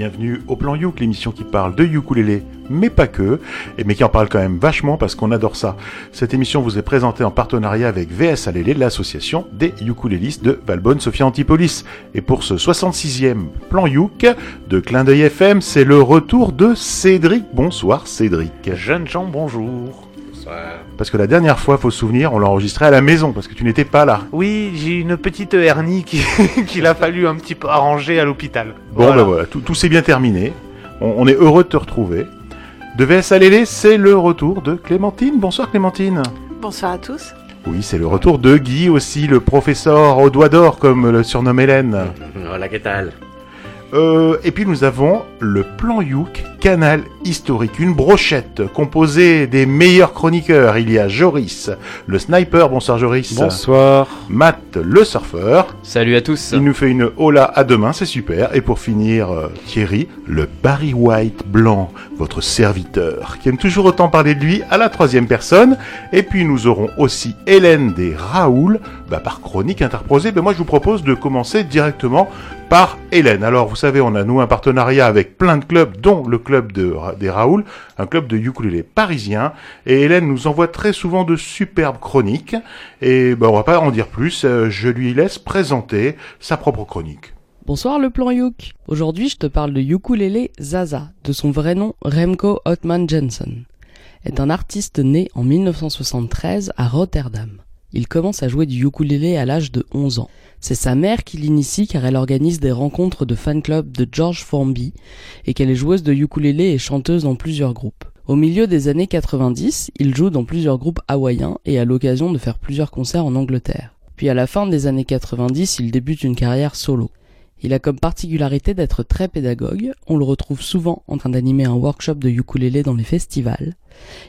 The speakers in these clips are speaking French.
bienvenue au Plan Youk, l'émission qui parle de ukulélé, mais pas que, et mais qui en parle quand même vachement parce qu'on adore ça. Cette émission vous est présentée en partenariat avec VS Alélé, l'association des ukulélistes de Valbonne Sophia Antipolis. Et pour ce 66e Plan Youk de Clin d'œil FM, c'est le retour de Cédric. Bonsoir Cédric. Jeunes gens, bonjour. Parce que la dernière fois, faut se souvenir, on l'a enregistré à la maison parce que tu n'étais pas là. Oui, j'ai une petite hernie qui- qu'il a fallu un petit peu arranger à l'hôpital. Bon, Voilà. ben voilà, tout, tout s'est bien terminé. On, on est heureux de te retrouver. De VS Alélé, c'est le retour de Clémentine. Bonsoir Clémentine. Bonsoir à tous. Oui, c'est le retour de Guy aussi, le professeur au doigt d'or, comme le surnomme Hélène. Voilà, qu'est-ce que Euh, et puis nous avons le plan Youk, canal historique, une brochette composée des meilleurs chroniqueurs. Il y a Joris, le sniper, bonsoir Joris. Bonsoir. Matt, le surfeur. Salut à tous. Il nous fait une hola à demain, c'est super. Et pour finir, euh, Thierry, le Barry White blanc, votre serviteur, qui aime toujours autant parler de lui à la troisième personne. Et puis nous aurons aussi Hélène des Raoul, bah, par chronique interposée. Ben moi je vous propose de commencer directement par Hélène. Alors vous savez, on a nous un partenariat avec plein de clubs, dont le club de, des Raoul, un club de ukulélé parisien. Et Hélène nous envoie très souvent de superbes chroniques. Et ben, on va pas en dire plus, euh, je lui laisse présenter sa propre chronique. Bonsoir le plan Youk. Aujourd'hui, je te parle de ukulélé Zaza, de son vrai nom Remco Otman Jensen. Est un artiste né en 1973 à Rotterdam. Il commence à jouer du ukulélé à l'âge de 11 ans. C'est sa mère qui l'initie car elle organise des rencontres de fan club de George Formby et qu'elle est joueuse de ukulélé et chanteuse dans plusieurs groupes. Au milieu des années 90, il joue dans plusieurs groupes hawaïens et a l'occasion de faire plusieurs concerts en Angleterre. Puis à la fin des années 90, il débute une carrière solo. Il a comme particularité d'être très pédagogue, on le retrouve souvent en train d'animer un workshop de ukulélé dans les festivals.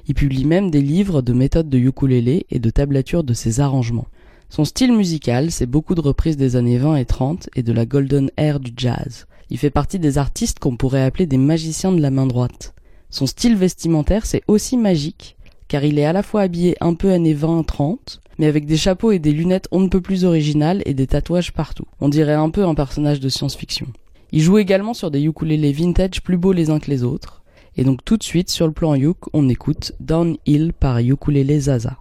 Il publie même des livres de méthodes de ukulélé et de tablatures de ses arrangements. Son style musical, c'est beaucoup de reprises des années 20 et 30 et de la golden era du jazz. Il fait partie des artistes qu'on pourrait appeler des magiciens de la main droite. Son style vestimentaire, c'est aussi magique, car il est à la fois habillé un peu années 20-30, mais avec des chapeaux et des lunettes on ne peut plus originales et des tatouages partout. On dirait un peu un personnage de science-fiction. Il joue également sur des ukulélés vintage plus beaux les uns que les autres. Et donc tout de suite sur le plan uk, on écoute Downhill par Ukulélé Zaza.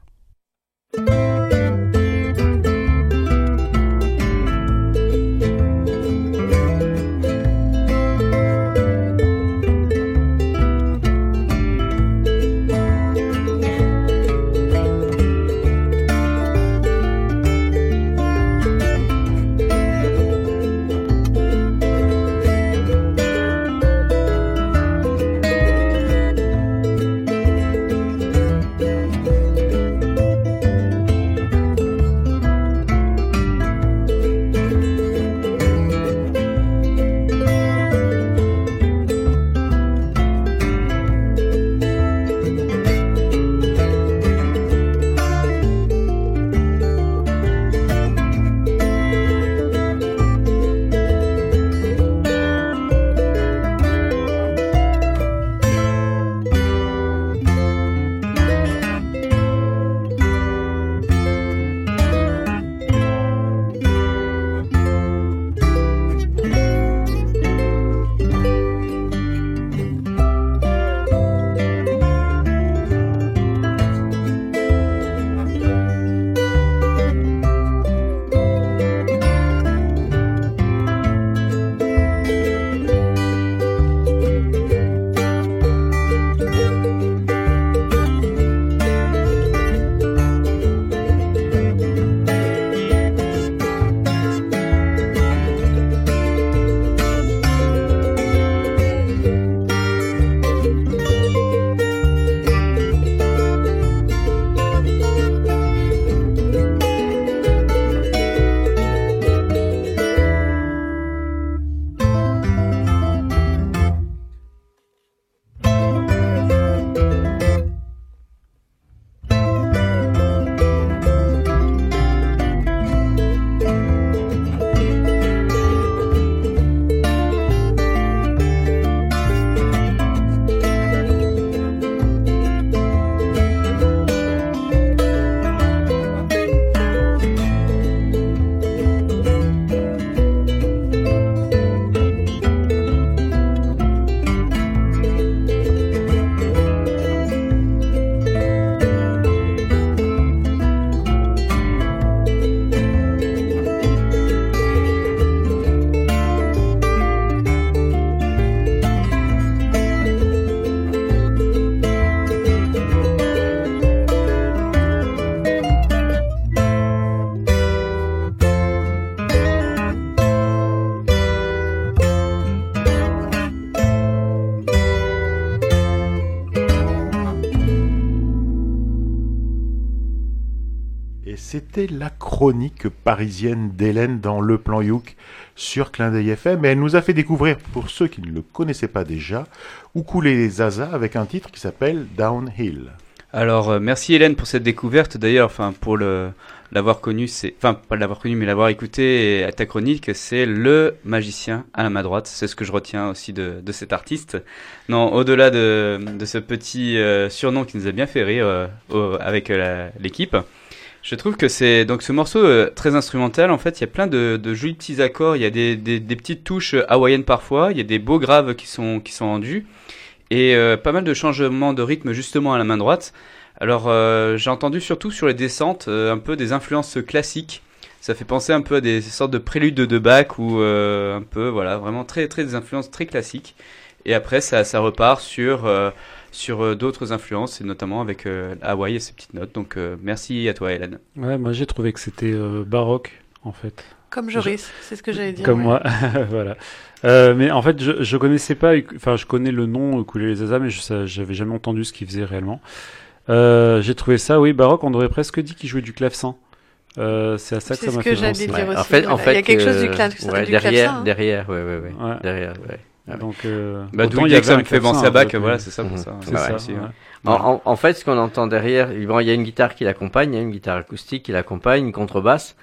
C'était la chronique parisienne d'Hélène dans Le Plan Youk sur Clin d'œil FM. Et elle nous a fait découvrir, pour ceux qui ne le connaissaient pas déjà, Où couler les Zaza avec un titre qui s'appelle Downhill. Alors, euh, merci Hélène pour cette découverte. D'ailleurs, enfin, pour le, l'avoir connu, c'est, enfin, pas l'avoir connu, mais l'avoir écouté à ta chronique, c'est le magicien à la main droite. C'est ce que je retiens aussi de, de cet artiste. Non, au-delà de, de ce petit euh, surnom qui nous a bien fait rire euh, avec euh, l'équipe. Je trouve que c'est donc ce morceau euh, très instrumental. En fait, il y a plein de, de jolis petits accords. Il y a des, des, des petites touches euh, hawaïennes parfois. Il y a des beaux graves qui sont qui sont rendus et euh, pas mal de changements de rythme justement à la main droite. Alors euh, j'ai entendu surtout sur les descentes euh, un peu des influences classiques. Ça fait penser un peu à des sortes de préludes de, Bach ou euh, un peu voilà vraiment très très des influences très classiques. Et après ça ça repart sur sur euh, d'autres influences et notamment avec euh, Hawaï et ses petites notes. Donc euh, merci à toi Hélène. Ouais, moi j'ai trouvé que c'était euh, baroque en fait. Comme Joris, c'est ce que j'allais dire. Comme ouais. moi, voilà. Euh, mais en fait, je, je connaissais pas, enfin, je connais le nom Couler les Zaza, mais je j'avais jamais entendu ce qu'il faisait réellement. Euh, j'ai trouvé ça, oui, baroque. On aurait presque dit qu'il jouait du clavecin. Euh, c'est à ça que ça m'a que fait penser. Ouais, en fait, en fait, Il y a quelque chose du cla- ouais, du derrière, clavecin, hein. derrière, ouais, ouais, ouais, Ouais. derrière, ouais. Ouais. Donc, euh, Bah, autant il y il y a que ça me fait penser à Bach. en fait, Voilà mais- c'est ça pour Mhm. ça. C'est Ouais, ça. aussi, ouais. ouais. En, en- en fait, ce qu'on entend derrière, bon, il y a une guitare qui l'accompagne, il y a une guitare acoustique qui l'accompagne, une contrebasse.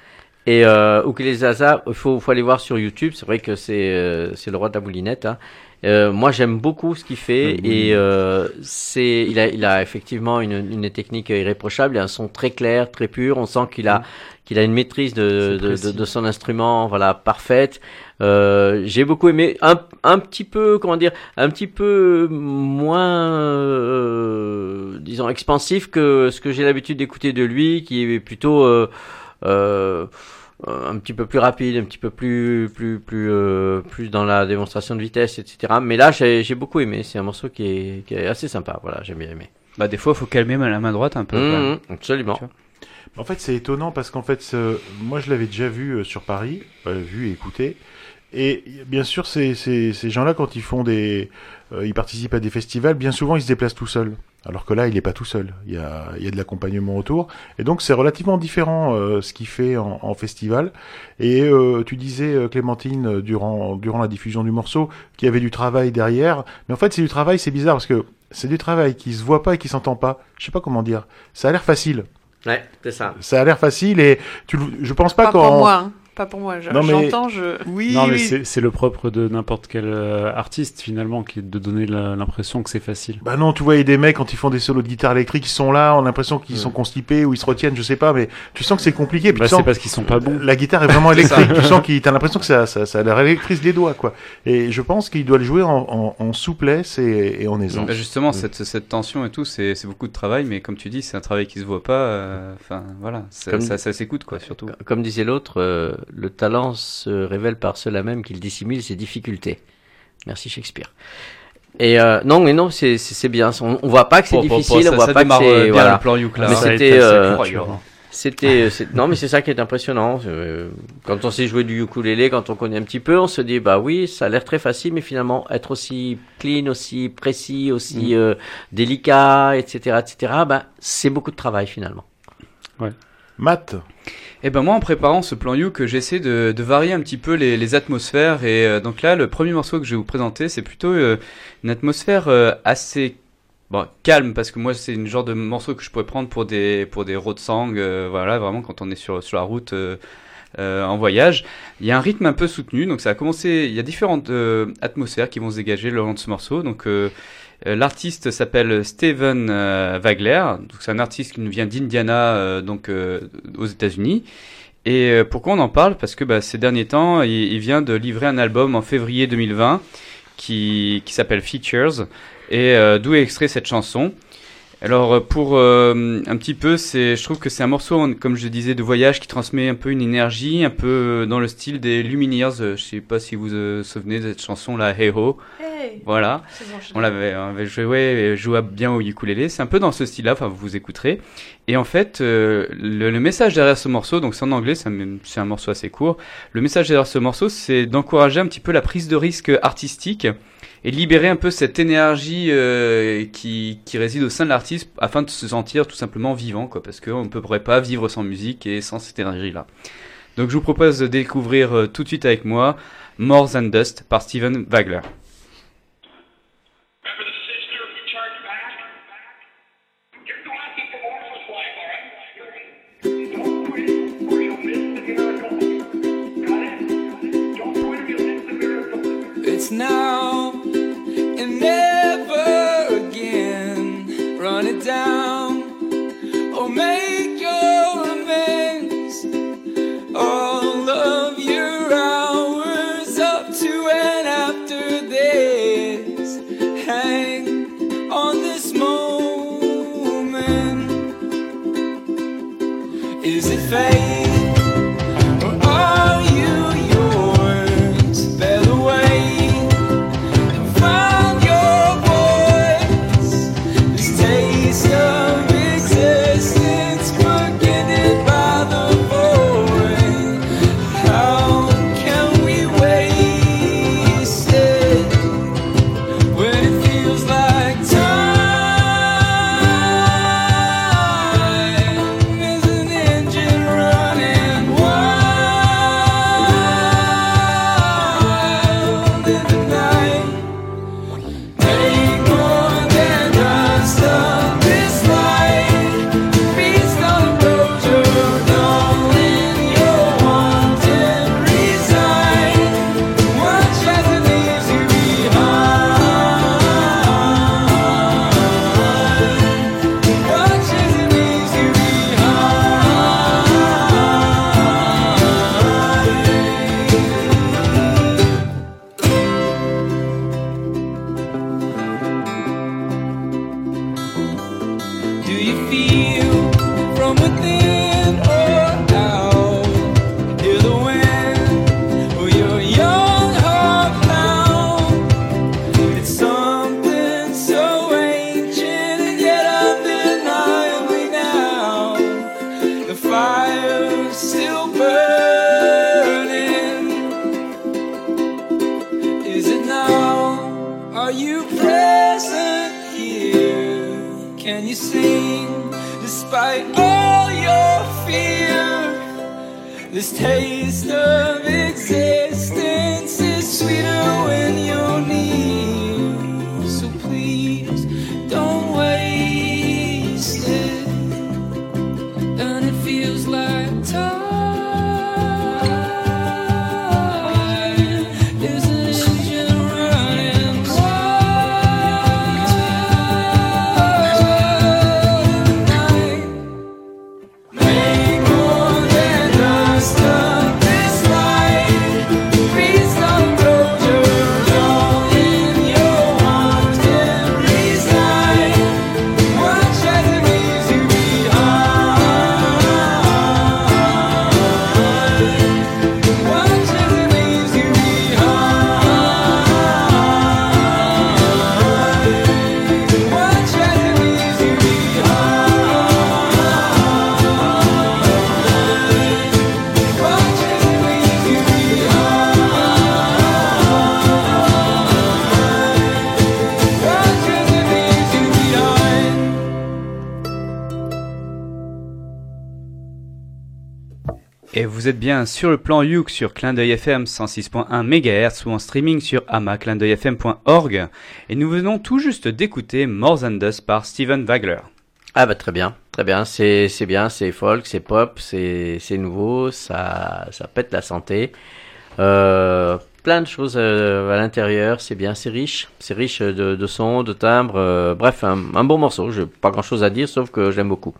Et euh, Zaza, il faut, faut aller voir sur YouTube. C'est vrai que c'est euh, c'est le roi de la moulinette. Hein. Euh, moi, j'aime beaucoup ce qu'il fait et euh, c'est il a il a effectivement une, une technique irréprochable. Il a un son très clair, très pur. On sent qu'il a qu'il a une maîtrise de, de, de, de son instrument, voilà, parfaite. Euh, j'ai beaucoup aimé un, un petit peu comment dire un petit peu moins euh, disons expansif que ce que j'ai l'habitude d'écouter de lui qui est plutôt euh, euh, un petit peu plus rapide un petit peu plus plus plus euh, plus dans la démonstration de vitesse etc mais là j'ai j'ai beaucoup aimé c'est un morceau qui est, qui est assez sympa voilà j'ai bien aimé Bah des fois faut calmer la main droite un peu. Mhm, absolument. En fait, c'est étonnant parce qu'en fait, moi, je l'avais déjà vu euh, sur Paris, euh, vu et écouté. Et bien sûr, ces, ces, ces gens-là, quand ils font des, euh, ils participent à des festivals, bien souvent, ils se déplacent tout seuls. Alors que là, il n'est pas tout seul. Il y a, il y a de l'accompagnement autour. Et donc, c'est relativement différent euh, ce qu'il fait en, en festival. Et euh, tu disais, Clémentine, durant, durant la diffusion du morceau, qu'il y avait du travail derrière. Mais en fait, c'est du travail, c'est bizarre parce que c'est du travail qui se voit pas et qui s'entend pas. Je sais pas comment dire. Ça a l'air facile. ouais c'est ça Ça a l'air facile et tu, je pense pas, Pas moi, hein. Pas pour moi. je- mais- J'entends, je. Oui, Non, mais oui. c'est le propre de n'importe quel euh, artiste finalement, qui est de donner l'impression que c'est facile. Bah non, tu vois, il y a des mecs quand ils font des solos de guitare électrique, ils sont là, on a l'impression qu'ils sont constipés ou ils se retiennent, je sais pas, mais tu sens que c'est compliqué. Bah, c'est parce qu'ils sont pas bons. la guitare est vraiment électrique. tu sens qu'il, t'as l'impression que ça, ça, ça leur électrise les doigts, quoi. Et je pense qu'il doit le jouer en, en, en souplesse et, et en aisance. Bah, justement, cette, cette tension et tout, c'est beaucoup de travail, mais comme tu dis, c'est un travail qui se voit pas. euh, Enfin, voilà, ça, Comme- ça, ça s'écoute, quoi, surtout. Comme disait l'autre, euh, le talent se révèle par cela même qu'il dissimule ses difficultés. Merci Shakespeare. Et euh, non, mais non, c'est c'est c'est bien. On, on voit pas que c'est difficile, ça- on voit ça pas que démarre, euh, c'est bien voilà. le plan Youk, là. Mais hein. Ça a c'était, euh. C'était, c'est- non, mais c'est ça qui est impressionnant. Euh, Quand on sait jouer du ukulélé, quand on connaît un petit peu, on se dit bah oui, ça a l'air très facile, mais finalement être aussi clean, aussi précis, aussi Mm. euh, délicat, etc., etc. Bah c'est beaucoup de travail finalement. Matt, Et ben moi, en préparant ce plan Youk, j'essaie de, de varier un petit peu les, les atmosphères. Et euh, donc là, le premier morceau que je vais vous présenter, c'est plutôt euh, une atmosphère euh, assez bon, calme, parce que moi, c'est une genre de morceau que je pourrais prendre pour des pour des road songs. euh, voilà, vraiment quand on est sur sur la route. euh, euh, en voyage, il y a un rythme un peu soutenu, donc ça a commencé. Il y a différentes euh, atmosphères qui vont se dégager le long de ce morceau. Donc euh, l'artiste s'appelle Steven euh, Wagler, donc c'est un artiste qui nous vient d'Indiana, euh, donc euh, aux États-Unis. Et euh, pourquoi on en parle? Parce que bah, ces derniers temps, il, il vient de livrer un album en février 2020 qui, qui s'appelle Features et euh, d'où est extrait cette chanson? Alors euh, pour euh, un petit peu, c'est, je trouve que c'est un morceau, comme je disais, de voyage qui transmet un peu une énergie, un peu euh, dans le style des Lumineers. Euh, Je sais pas si vous vous souvenez de cette chanson là, Hey Ho. Hey, Voilà. On l'avait, on avait joué, joué bien au ukulélé. C'est un peu dans ce style-là. Enfin, vous vous écouterez. Et en fait, euh, le, le message derrière ce morceau, donc c'est en anglais, c'est un, c'est un morceau assez court. Le message derrière ce morceau, c'est d'encourager un petit peu la prise de risque artistique et libérer un peu cette énergie euh, qui, qui réside au sein de l'artiste afin de se sentir tout simplement vivant, quoi, parce qu'on ne pourrait pas vivre sans musique et sans cette énergie-là. Donc je vous propose de découvrir euh, tout de suite avec moi More Than Dust par Steven Wagler. Vous êtes bien sur le plan Youk sur Clin d'œil FM 106.1 MHz ou en streaming sur amaclindeuilfm.org. Et nous venons tout juste d'écouter More Than Dust par Steven Wagler. Ah bah très bien, très bien, c'est bien, c'est folk, c'est pop, c'est c'est nouveau, ça ça pète la santé. Euh, plein de choses euh, à l'intérieur, c'est bien, c'est riche, c'est riche de, de sons, de timbres, euh, bref, un, un bon morceau. J'ai pas grand chose à dire sauf que j'aime beaucoup.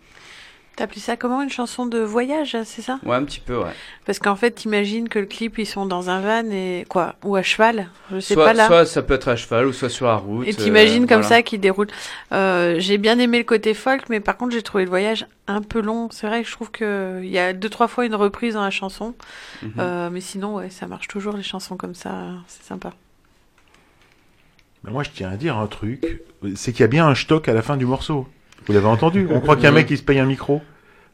T'as appelé ça comment Une chanson de voyage, c'est ça? Ouais, un petit peu, ouais. Parce qu'en fait, t'imagines que le clip, ils sont dans un van et quoi? Ou à cheval Je sais Soit, pas là. soit ça peut être à cheval ou soit sur la route. Et t'imagines euh, comme voilà. ça qu'ils déroulent. Euh, j'ai bien aimé le côté folk, mais par contre j'ai trouvé le voyage un peu long. C'est vrai que je trouve que il y a deux trois fois une reprise dans la chanson, Mhm. Euh, mais sinon ouais, ça marche toujours les chansons comme ça, c'est sympa. Mais moi, je tiens à dire un truc, c'est qu'il y a bien un stock à la fin du morceau. Vous l'avez entendu On croit qu'il y a un mec qui se paye un micro.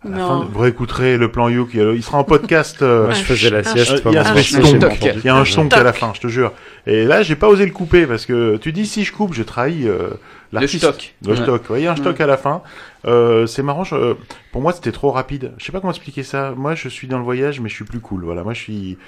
À la Non. fin, vous réécouterez le plan Youk. Il sera en podcast. euh, Moi, je faisais la sieste il y a un ce shtonk. j'ai pas Shtonk. entendu. Il y a un chonk à la fin, je te jure. Et là, j'ai pas osé le couper parce que tu dis si je coupe, je trahis euh, l'artiste. stock. Le Ouais. stock. Ouais, il y a un stock à la fin. Euh, c'est marrant. je- pour moi, c'était trop rapide. Je sais pas comment expliquer ça. Moi, je suis dans le voyage, mais je suis plus cool. Voilà. Moi, je suis,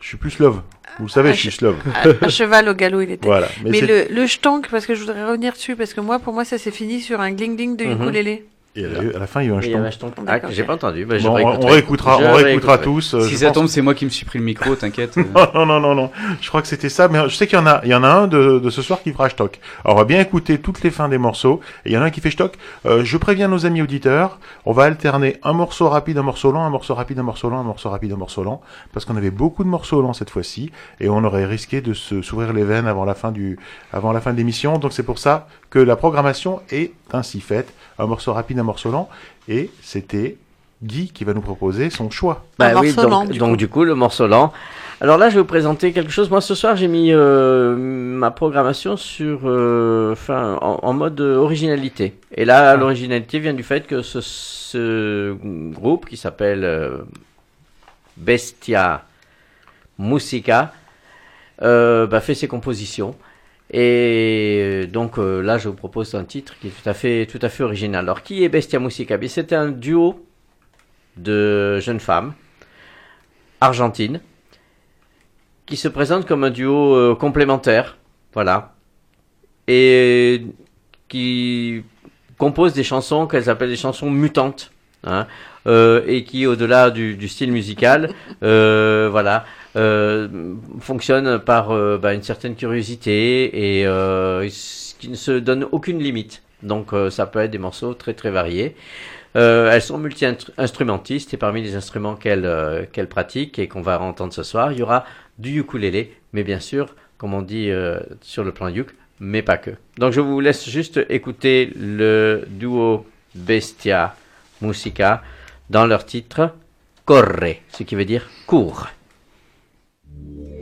je suis plus love. Vous le savez, Ah, je suis slove. À, à cheval au galop, il était. Voilà. Mais, le, le parce que je voudrais revenir dessus, parce que moi, pour moi, ça s'est fini sur un gling-dling de Mhm. ukulélé. Et à la- à la fin, il y a eu un. D'accord, Ah, j'ai pas entendu. Bah, je Bon, on, on réécouterai. réécoutera, Je on réécoutera réécouterai. tous. euh, Si je ça pense. tombe, c'est moi qui me suis pris le micro, t'inquiète. euh. non, non, non, non. Je crois que c'était ça, mais je sais qu'il y en a, il y en a un de, de ce soir qui fera stock. Alors, on va bien écouter toutes les fins des morceaux. Et il y en a un qui fait stock. Euh, je préviens nos amis auditeurs. On va alterner un morceau rapide, un morceau lent, un morceau rapide, un morceau lent, un morceau rapide, un morceau lent. Parce qu'on avait beaucoup de morceaux lents cette fois-ci. Et on aurait risqué de se, s'ouvrir les veines avant la fin du, avant la fin de l'émission. Donc c'est pour ça que la programmation est ainsi faite. Un morceau rapide, un morceau lent. Et c'était Guy qui va nous proposer son choix. Bah Un oui, morceau donc, lent, du donc coup. du coup, le morceau lent. Alors là, je vais vous présenter quelque chose. Moi, ce soir, j'ai mis euh, ma programmation sur, euh, en, en mode originalité. Et là, l'originalité vient du fait que ce, ce groupe qui s'appelle euh, Bestia Musica euh, bah, fait ses compositions. Et donc euh, là, je vous propose un titre qui est tout à fait, tout à fait original. Alors, qui est Bestia Musica? Bien, C'était un duo de jeunes femmes argentines qui se présentent comme un duo euh, complémentaire, voilà, et qui composent des chansons qu'elles appellent des chansons mutantes, hein, euh, et qui, au-delà du, style musical, euh, voilà, euh, fonctionnent par euh, bah, une certaine curiosité et euh, qui ne se donnent aucune limite. Donc, ça peut être des morceaux très très variés. Euh, elles sont multi-instrumentistes et parmi les instruments qu'elles euh, qu'elles pratiquent et qu'on va entendre ce soir, il y aura du ukulélé, mais bien sûr, comme on dit euh, sur le plan uk, mais pas que. Donc je vous laisse juste écouter le duo Bestia Musica dans leur titre Corre, ce qui veut dire cours. Yeah.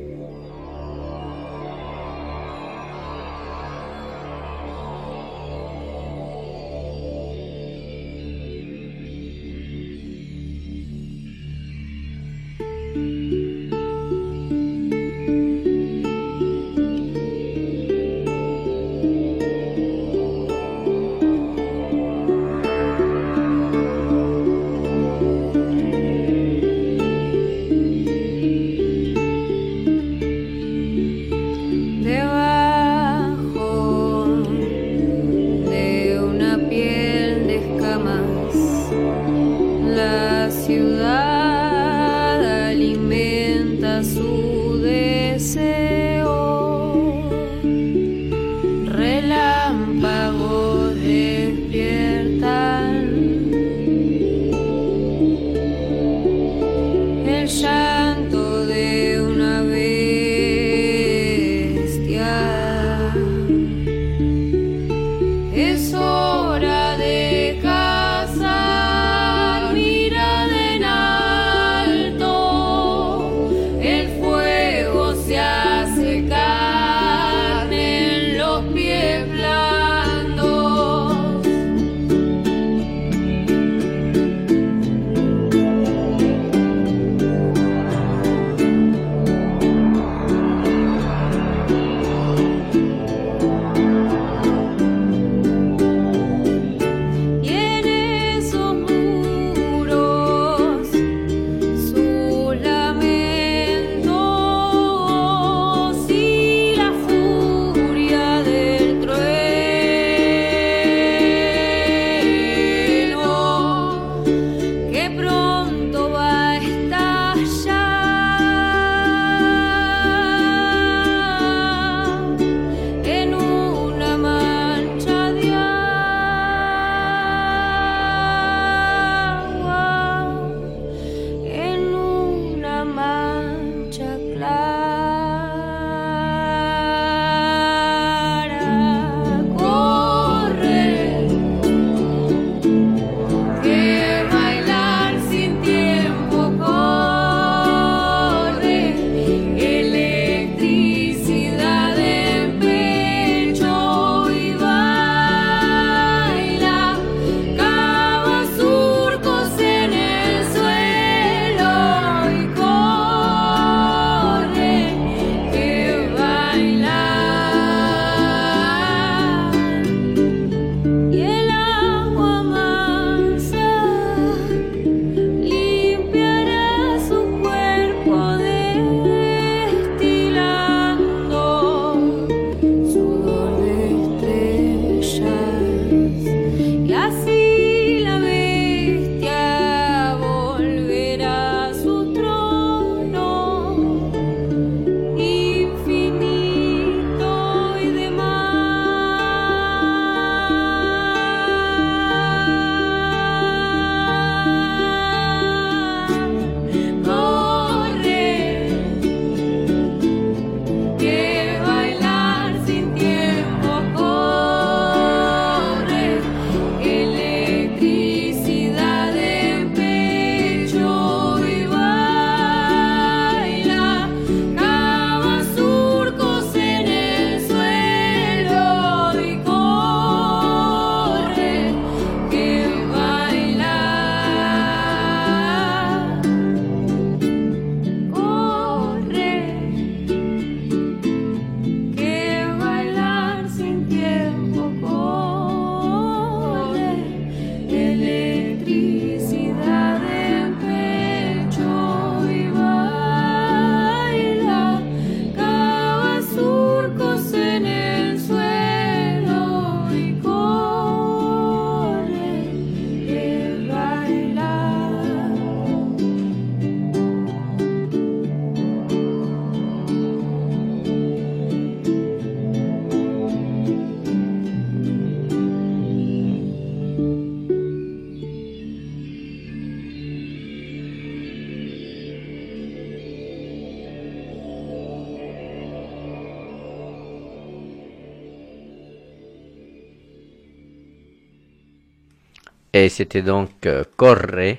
Et c'était donc euh, Corre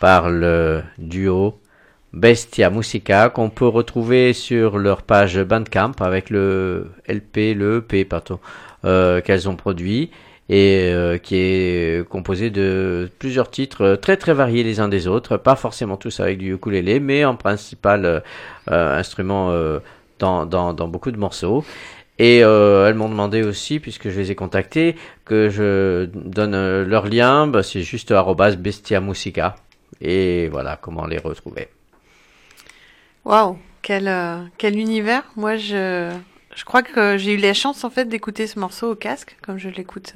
par le duo Bestia Musica qu'on peut retrouver sur leur page Bandcamp avec le LP, le EP pardon, euh, qu'elles ont produit et euh, qui est composé de plusieurs titres très très variés les uns des autres, pas forcément tous avec du ukulélé, mais en principal euh, instrument dans, dans beaucoup de morceaux. Et euh, elles m'ont demandé aussi, puisque je les ai contactées, que je donne euh, leur lien, bah, c'est juste arrobas Bestia Musica. Et voilà comment les retrouver. Waouh, quel, euh, quel univers. Moi, je, je crois que j'ai eu la chance en fait d'écouter ce morceau au casque, comme je l'écoute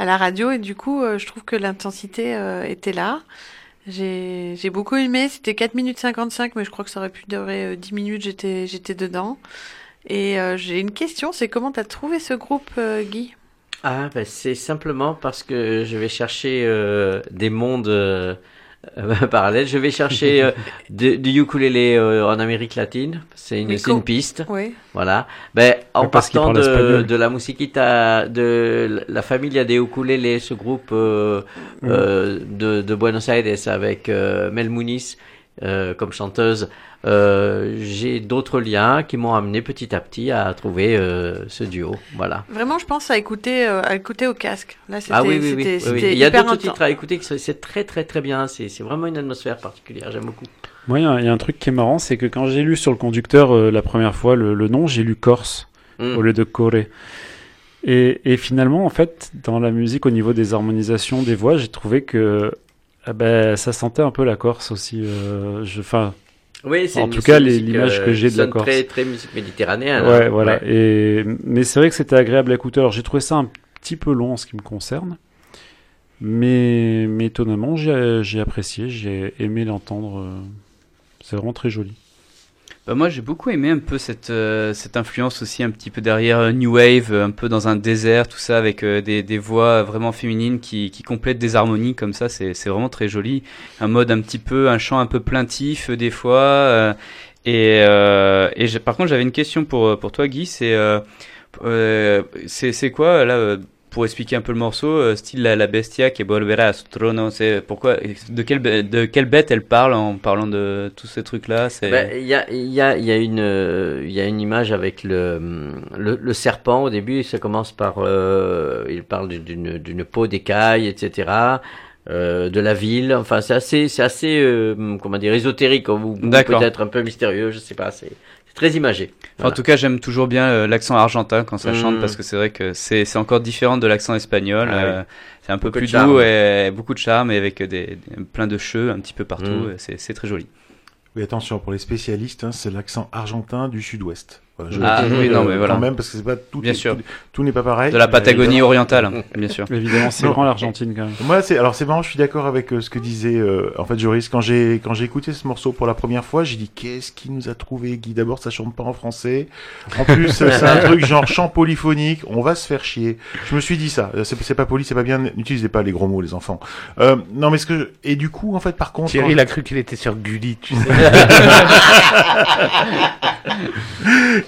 à la radio, et du coup, je trouve que l'intensité était là. J'ai beaucoup aimé, c'était 4 minutes 55, mais je crois que ça aurait pu durer euh, 10 minutes, j'étais dedans. Et euh, j'ai une question, c'est comment t'as trouvé ce groupe, euh, Guy? Ah, ben, c'est simplement parce que je vais chercher euh, des mondes parallèles. Je vais chercher euh, de- du ukulélé euh, en Amérique latine. C'est une, piste. Oui. Voilà. Ben, en Mais partant parle de, de la musiquita de la Familia de Ukulele, ce groupe Mm. euh, de, de Buenos Aires avec euh, Mel Muniz euh, comme chanteuse, euh, j'ai d'autres liens qui m'ont amené petit à petit à trouver euh, ce duo. Voilà. Vraiment, je pense à écouter, euh, à écouter au casque. Là, c'était Ah oui, oui, oui. Il y a d'autres titres à écouter, qui sont- c'est très très très bien. C'est vraiment une atmosphère particulière, j'aime beaucoup. Moi, il y a un- il y, a un truc qui est marrant, c'est que quand j'ai lu sur le conducteur euh, la première fois le, le nom, j'ai lu Corse Mm. au lieu de Corée. Et, et finalement, en fait, dans la musique, au niveau des harmonisations des voix, j'ai trouvé que ah ben, ça sentait un peu la Corse aussi. euh, je, Oui, c'est En tout cas, l'image euh, que j'ai de la sonne Corse. Très très musique méditerranéenne. ouais, hein. voilà. Ouais. Et mais c'est vrai que c'était agréable à écouter. Alors, j'ai trouvé ça un petit peu long en ce qui me concerne, mais, mais étonnamment, j'ai j'ai apprécié, j'ai aimé l'entendre. euh, C'est vraiment très joli. Bah, moi, j'ai beaucoup aimé un peu cette, euh, cette influence aussi un petit peu derrière euh, New Wave, euh, un peu dans un désert, tout ça, avec euh, des, des voix vraiment féminines qui, qui complètent des harmonies comme ça. C'est, c'est vraiment très joli. Un mode un petit peu, un chant un peu plaintif des fois. euh, et et par contre, j'avais une question pour, pour toi, Guy. C'est, c'est, quoi là pour expliquer un peu le morceau, euh, style la, la bestia qui volverá a su trono, c'est pourquoi, de quelle, de quelle bête elle parle en parlant de tous ces trucs-là. Ben, Il y, a, y, a, y, a une, y a une image avec le, le, le serpent au début, ça commence par, euh, il parle d'une peau d'écaille, etc. Euh, de la ville, enfin c'est assez, c'est assez, euh, comment dire, ésotérique, ou, peut-être un peu mystérieux, je sais pas, c'est très imagé. Voilà. En tout cas, j'aime toujours bien euh, l'accent argentin quand ça Mm. chante parce que c'est vrai que c'est c'est encore différent de l'accent espagnol. Ah oui. euh, c'est un peu Beaucoup plus charme. doux et beaucoup de charme et avec des, des- plein de cheveux un petit peu partout. Mm. C'est c'est très joli. Oui, attention, pour les spécialistes, hein, c'est l'accent argentin du sud-ouest. Voilà, je Ah oui, non, mais quand voilà. même, parce que c'est pas tout, Bien sûr. tout, tout n'est pas pareil. De la Patagonie orientale, hein, bien sûr. Évidemment, c'est grand l'Argentine quand même. Moi, c'est alors c'est marrant. Je suis d'accord avec euh, ce que disait euh, en fait Joris quand j'ai quand j'ai écouté ce morceau pour la première fois. J'ai dit qu'est-ce qui nous a trouvé Guy? D'abord, ça chante pas en français. En plus, euh, c'est un truc genre chant polyphonique. On va se faire chier. Je me suis dit ça. Euh, C'est c'est pas poli, c'est pas bien. N'utilisez pas les gros mots, les enfants. Euh, non, mais ce que je- et du coup, en fait, par contre, Thierry, quand- il a cru qu'il était sur Gulli, tu sais.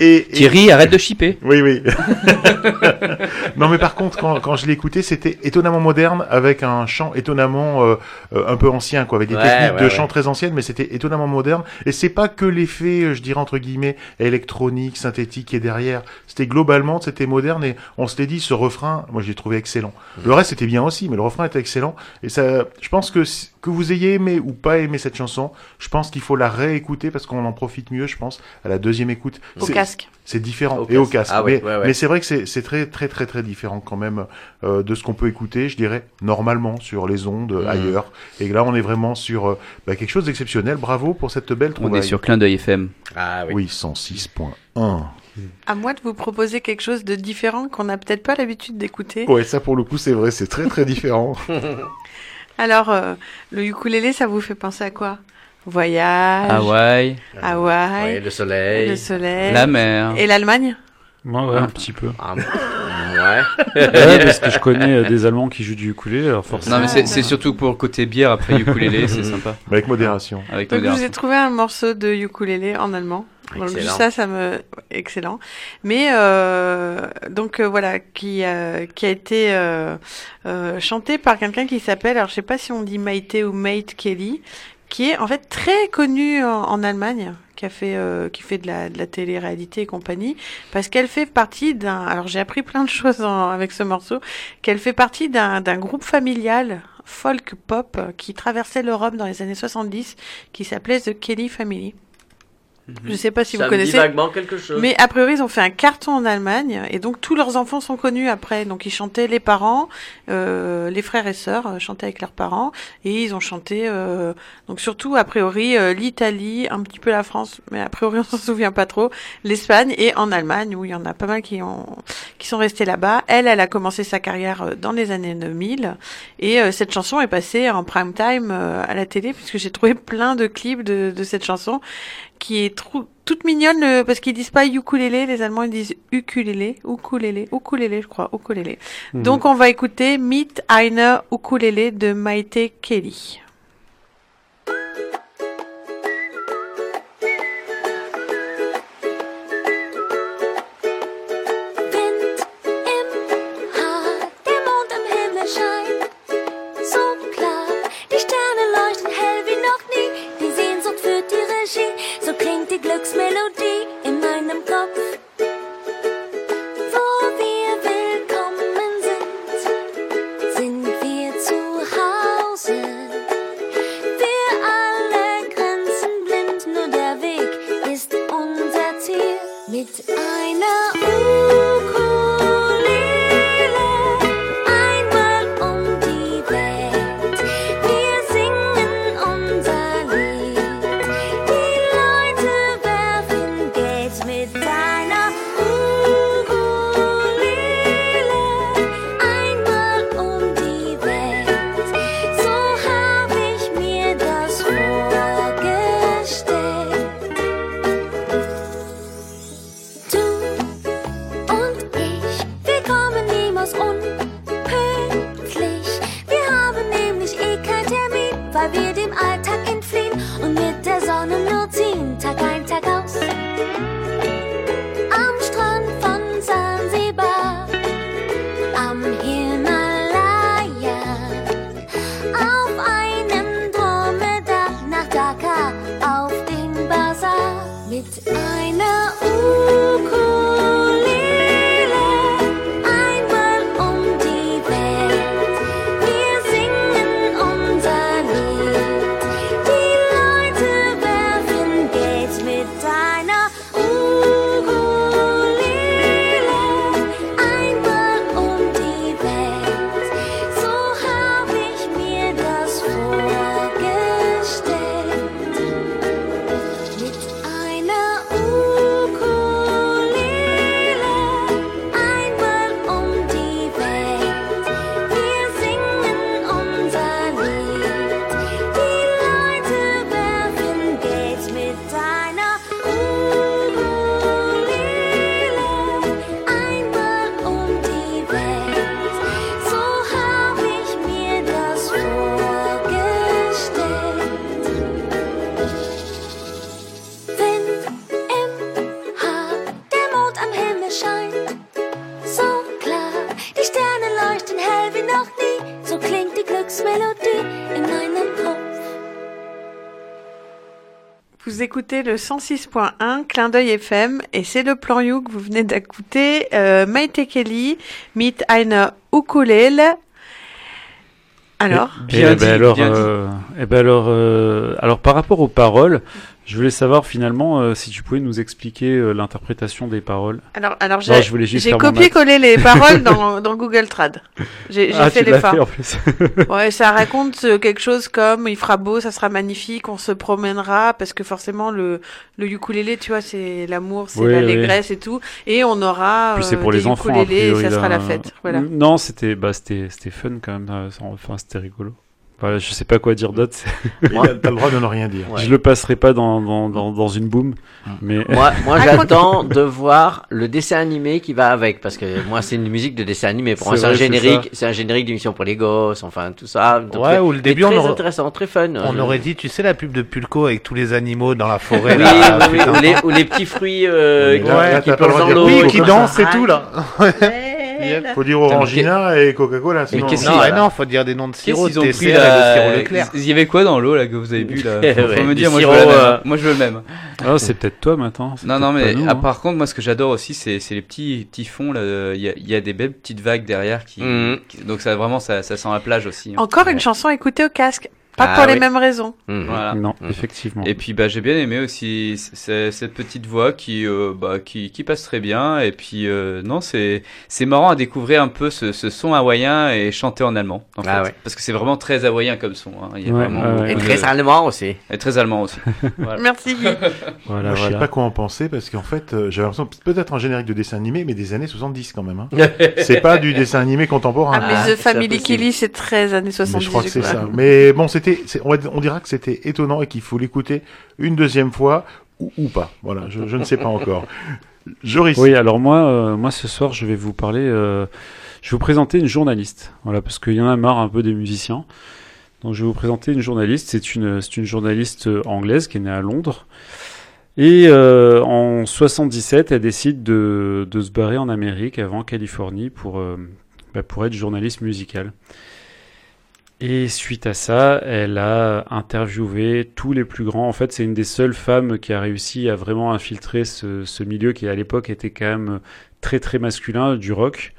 et, et- Thierry, arrête de chipper. Oui, oui. non, mais par contre, quand, quand je l'ai écouté, c'était étonnamment moderne, avec un chant étonnamment euh, un peu ancien, quoi, avec des Ouais, techniques ouais, de ouais. chant très anciennes, mais c'était étonnamment moderne. Et c'est pas que l'effet, euh, je dirais entre guillemets, électronique, synthétique qui est derrière. C'était globalement, c'était moderne, et on s'était dit, ce refrain, moi, j'ai trouvé excellent. Le reste était bien aussi, mais le refrain était excellent. Et ça, je pense que que vous ayez aimé ou pas aimé cette chanson, je pense qu'il faut la réécouter parce qu'on en profite mieux, je pense, à la deuxième écoute. Au casque. c'est différent Au et au casque. casque. Ah mais ouais, ouais. mais c'est vrai que c'est très très très très différent quand même euh, de ce qu'on peut écouter, je dirais normalement sur les ondes Mhm. ailleurs. Et là, on est vraiment sur euh, bah, quelque chose d'exceptionnel. Bravo pour cette belle On trouvaille. est sur Clin d'œil FM. Ah oui. Oui, 106.1. À moi de vous proposer quelque chose de différent qu'on n'a peut-être pas l'habitude d'écouter. Ouais, ça pour le coup, c'est vrai, c'est très très différent. Alors, euh, le ukulélé, ça vous fait penser à quoi? Voyage, Hawaï, Hawaï, Ouais, le soleil. le soleil, la mer. et l'Allemagne Moi, ouais, un petit peu. Ah, ouais. Ouais, parce que je connais euh, des Allemands qui jouent du ukulélé, alors forcément. Non mais c'est c'est surtout pour le côté bière après ukulélé, c'est sympa. Mais avec modération. Avec Donc, je vous ai trouvé un morceau de ukulélé en allemand. Donc juste Excellent. ça, ça me excellent. Mais euh, donc euh, voilà, qui euh, qui a été euh, euh, chanté par quelqu'un qui s'appelle, alors je sais pas si on dit Maite ou Mate Kelly, qui est en fait très connu en, en Allemagne, qui a fait euh, qui fait de la de télé-réalité et compagnie, parce qu'elle fait partie d'un. Alors j'ai appris plein de choses avec ce morceau, qu'elle fait partie d'un d'un groupe familial folk pop euh, qui traversait l'Europe dans les années 70, qui s'appelait The Kelly Family. Je sais pas si Ça vous me dit connaissez. vaguement quelque chose. Mais a priori, ils ont fait un carton en Allemagne et donc tous leurs enfants sont connus après. Donc ils chantaient les parents, euh, les frères et sœurs euh, chantaient avec leurs parents et ils ont chanté euh, donc surtout a priori euh, l'Italie, un petit peu la France, mais a priori on s'en souvient pas trop, l'Espagne et en Allemagne où il y en a pas mal qui ont qui sont restés là-bas. Elle, elle a commencé sa carrière euh, dans les années 2000 et euh, cette chanson est passée en prime time euh, à la télé puisque j'ai trouvé plein de clips de, de cette chanson qui est trou- toute mignonne euh, parce qu'ils disent pas ukulélé, les Allemands ils disent ukulélé, ukulélé, ukulélé, je crois, ukulélé. Mhm. Donc on va écouter Meet Eine Ukulélé de Maite Kelly. romantic looks melody. Le 106.1 Clin d'œil FM et c'est le plan You que vous venez d'écouter. Euh, Maite Kelly, Meet Eine Ukulele. Alors, Et, Bien eh ben alors, bien dit. euh, eh ben alors, euh, alors par rapport aux paroles, je voulais savoir finalement euh, si tu pouvais nous expliquer euh, l'interprétation des paroles. alors, alors j'ai j'ai copié-collé les paroles dans, dans Google Trad. J'ai j'ai ah, fait l'effort. Ouais, ça raconte euh, quelque chose comme il fera beau, ça sera magnifique, on se promènera parce que forcément le le ukulélé, tu vois, c'est l'amour, c'est Oui, l'allégresse et tout, et on aura Puis c'est euh, pour des les enfants. et ça sera la fête. Voilà. Non, c'était bah c'était c'était fun quand même. Enfin, c'était rigolo. Voilà, je sais pas quoi dire d'autre. T'as le droit de ne rien dire. Ouais. Je le passerai pas dans, dans, dans, dans une boom. Mais Moi, moi Ah, j'attends de voir le dessin animé qui va avec, parce que moi, c'est une musique de dessin animé. Pour moi, C'est un générique, c'est un générique d'émission pour les gosses, enfin, tout ça. Donc, Ouais, ou le début, on très aurait- intéressant, très fun. On Euh, aurait dit, tu sais, la pub de Pulco avec tous les animaux dans la forêt. Oui, là, oui, oui, ou, les, ou les petits fruits euh, Ouais, qui, qui qui dansent et tout, là. Ouais, Faut dire Orangina et Coca-Cola. sinon- Non, faut dire des noms de sirop, de ont pris et de là sirop Leclerc. Il y avait quoi dans l'eau là que vous avez bu là Faut, Ouais, me dire, moi je, sirop, veux la même. euh, moi je veux le même. Ah, c'est peut-être toi maintenant. Non, non, mais nous, ah, hein. par contre, moi ce que j'adore aussi, c'est les petits, petits fonds. là. Il y a, il y a des belles petites vagues derrière qui. Qui- donc ça vraiment, ça, ça sent la plage aussi. hein. Encore une Ouais. chanson écoutée au casque. Pas Ah pour les oui. mêmes raisons. Mhm. Voilà. Non, Mhm. effectivement. Et puis bah j'ai bien aimé aussi cette petite voix qui euh, bah qui, qui passe très bien et puis euh, non c'est c'est marrant à découvrir un peu ce, ce son hawaïen et chanter en allemand en Ah fait. ouais. parce que c'est vraiment très hawaïen comme son hein. il y a Ouais, vraiment ouais, ouais. Et très de- allemand aussi. et très allemand aussi Voilà. Merci. Voilà, Moi, je sais pas quoi en penser parce qu'en fait, euh, j'ai l'impression peut-être un générique de dessin animé, mais des années 70 quand même. Hein. C'est pas du dessin animé contemporain. Ah, mais Ah, The c'est Family. Kelly, c'est très années Mais 70. je crois que c'est ça. Mais bon, on, dira que c'était étonnant et qu'il faut l'écouter une deuxième fois ou, pas. Voilà, je, ne sais pas encore. Joris. Oui, alors moi, euh, moi ce soir, je vais vous parler. euh, je vais vous présenter une journaliste. Voilà, parce qu'il y en a marre un peu des musiciens. Donc je vais vous présenter une journaliste. C'est une, c'est une journaliste euh, anglaise qui est née à Londres. Et en 77, elle décide de, de se barrer en Amérique, avant Californie, pour, bah, pour être journaliste musicale. Et suite à ça, elle a interviewé tous les plus grands. En fait, c'est une des seules femmes qui a réussi à vraiment infiltrer ce, milieu qui, à l'époque, était quand même très très masculin, du rock.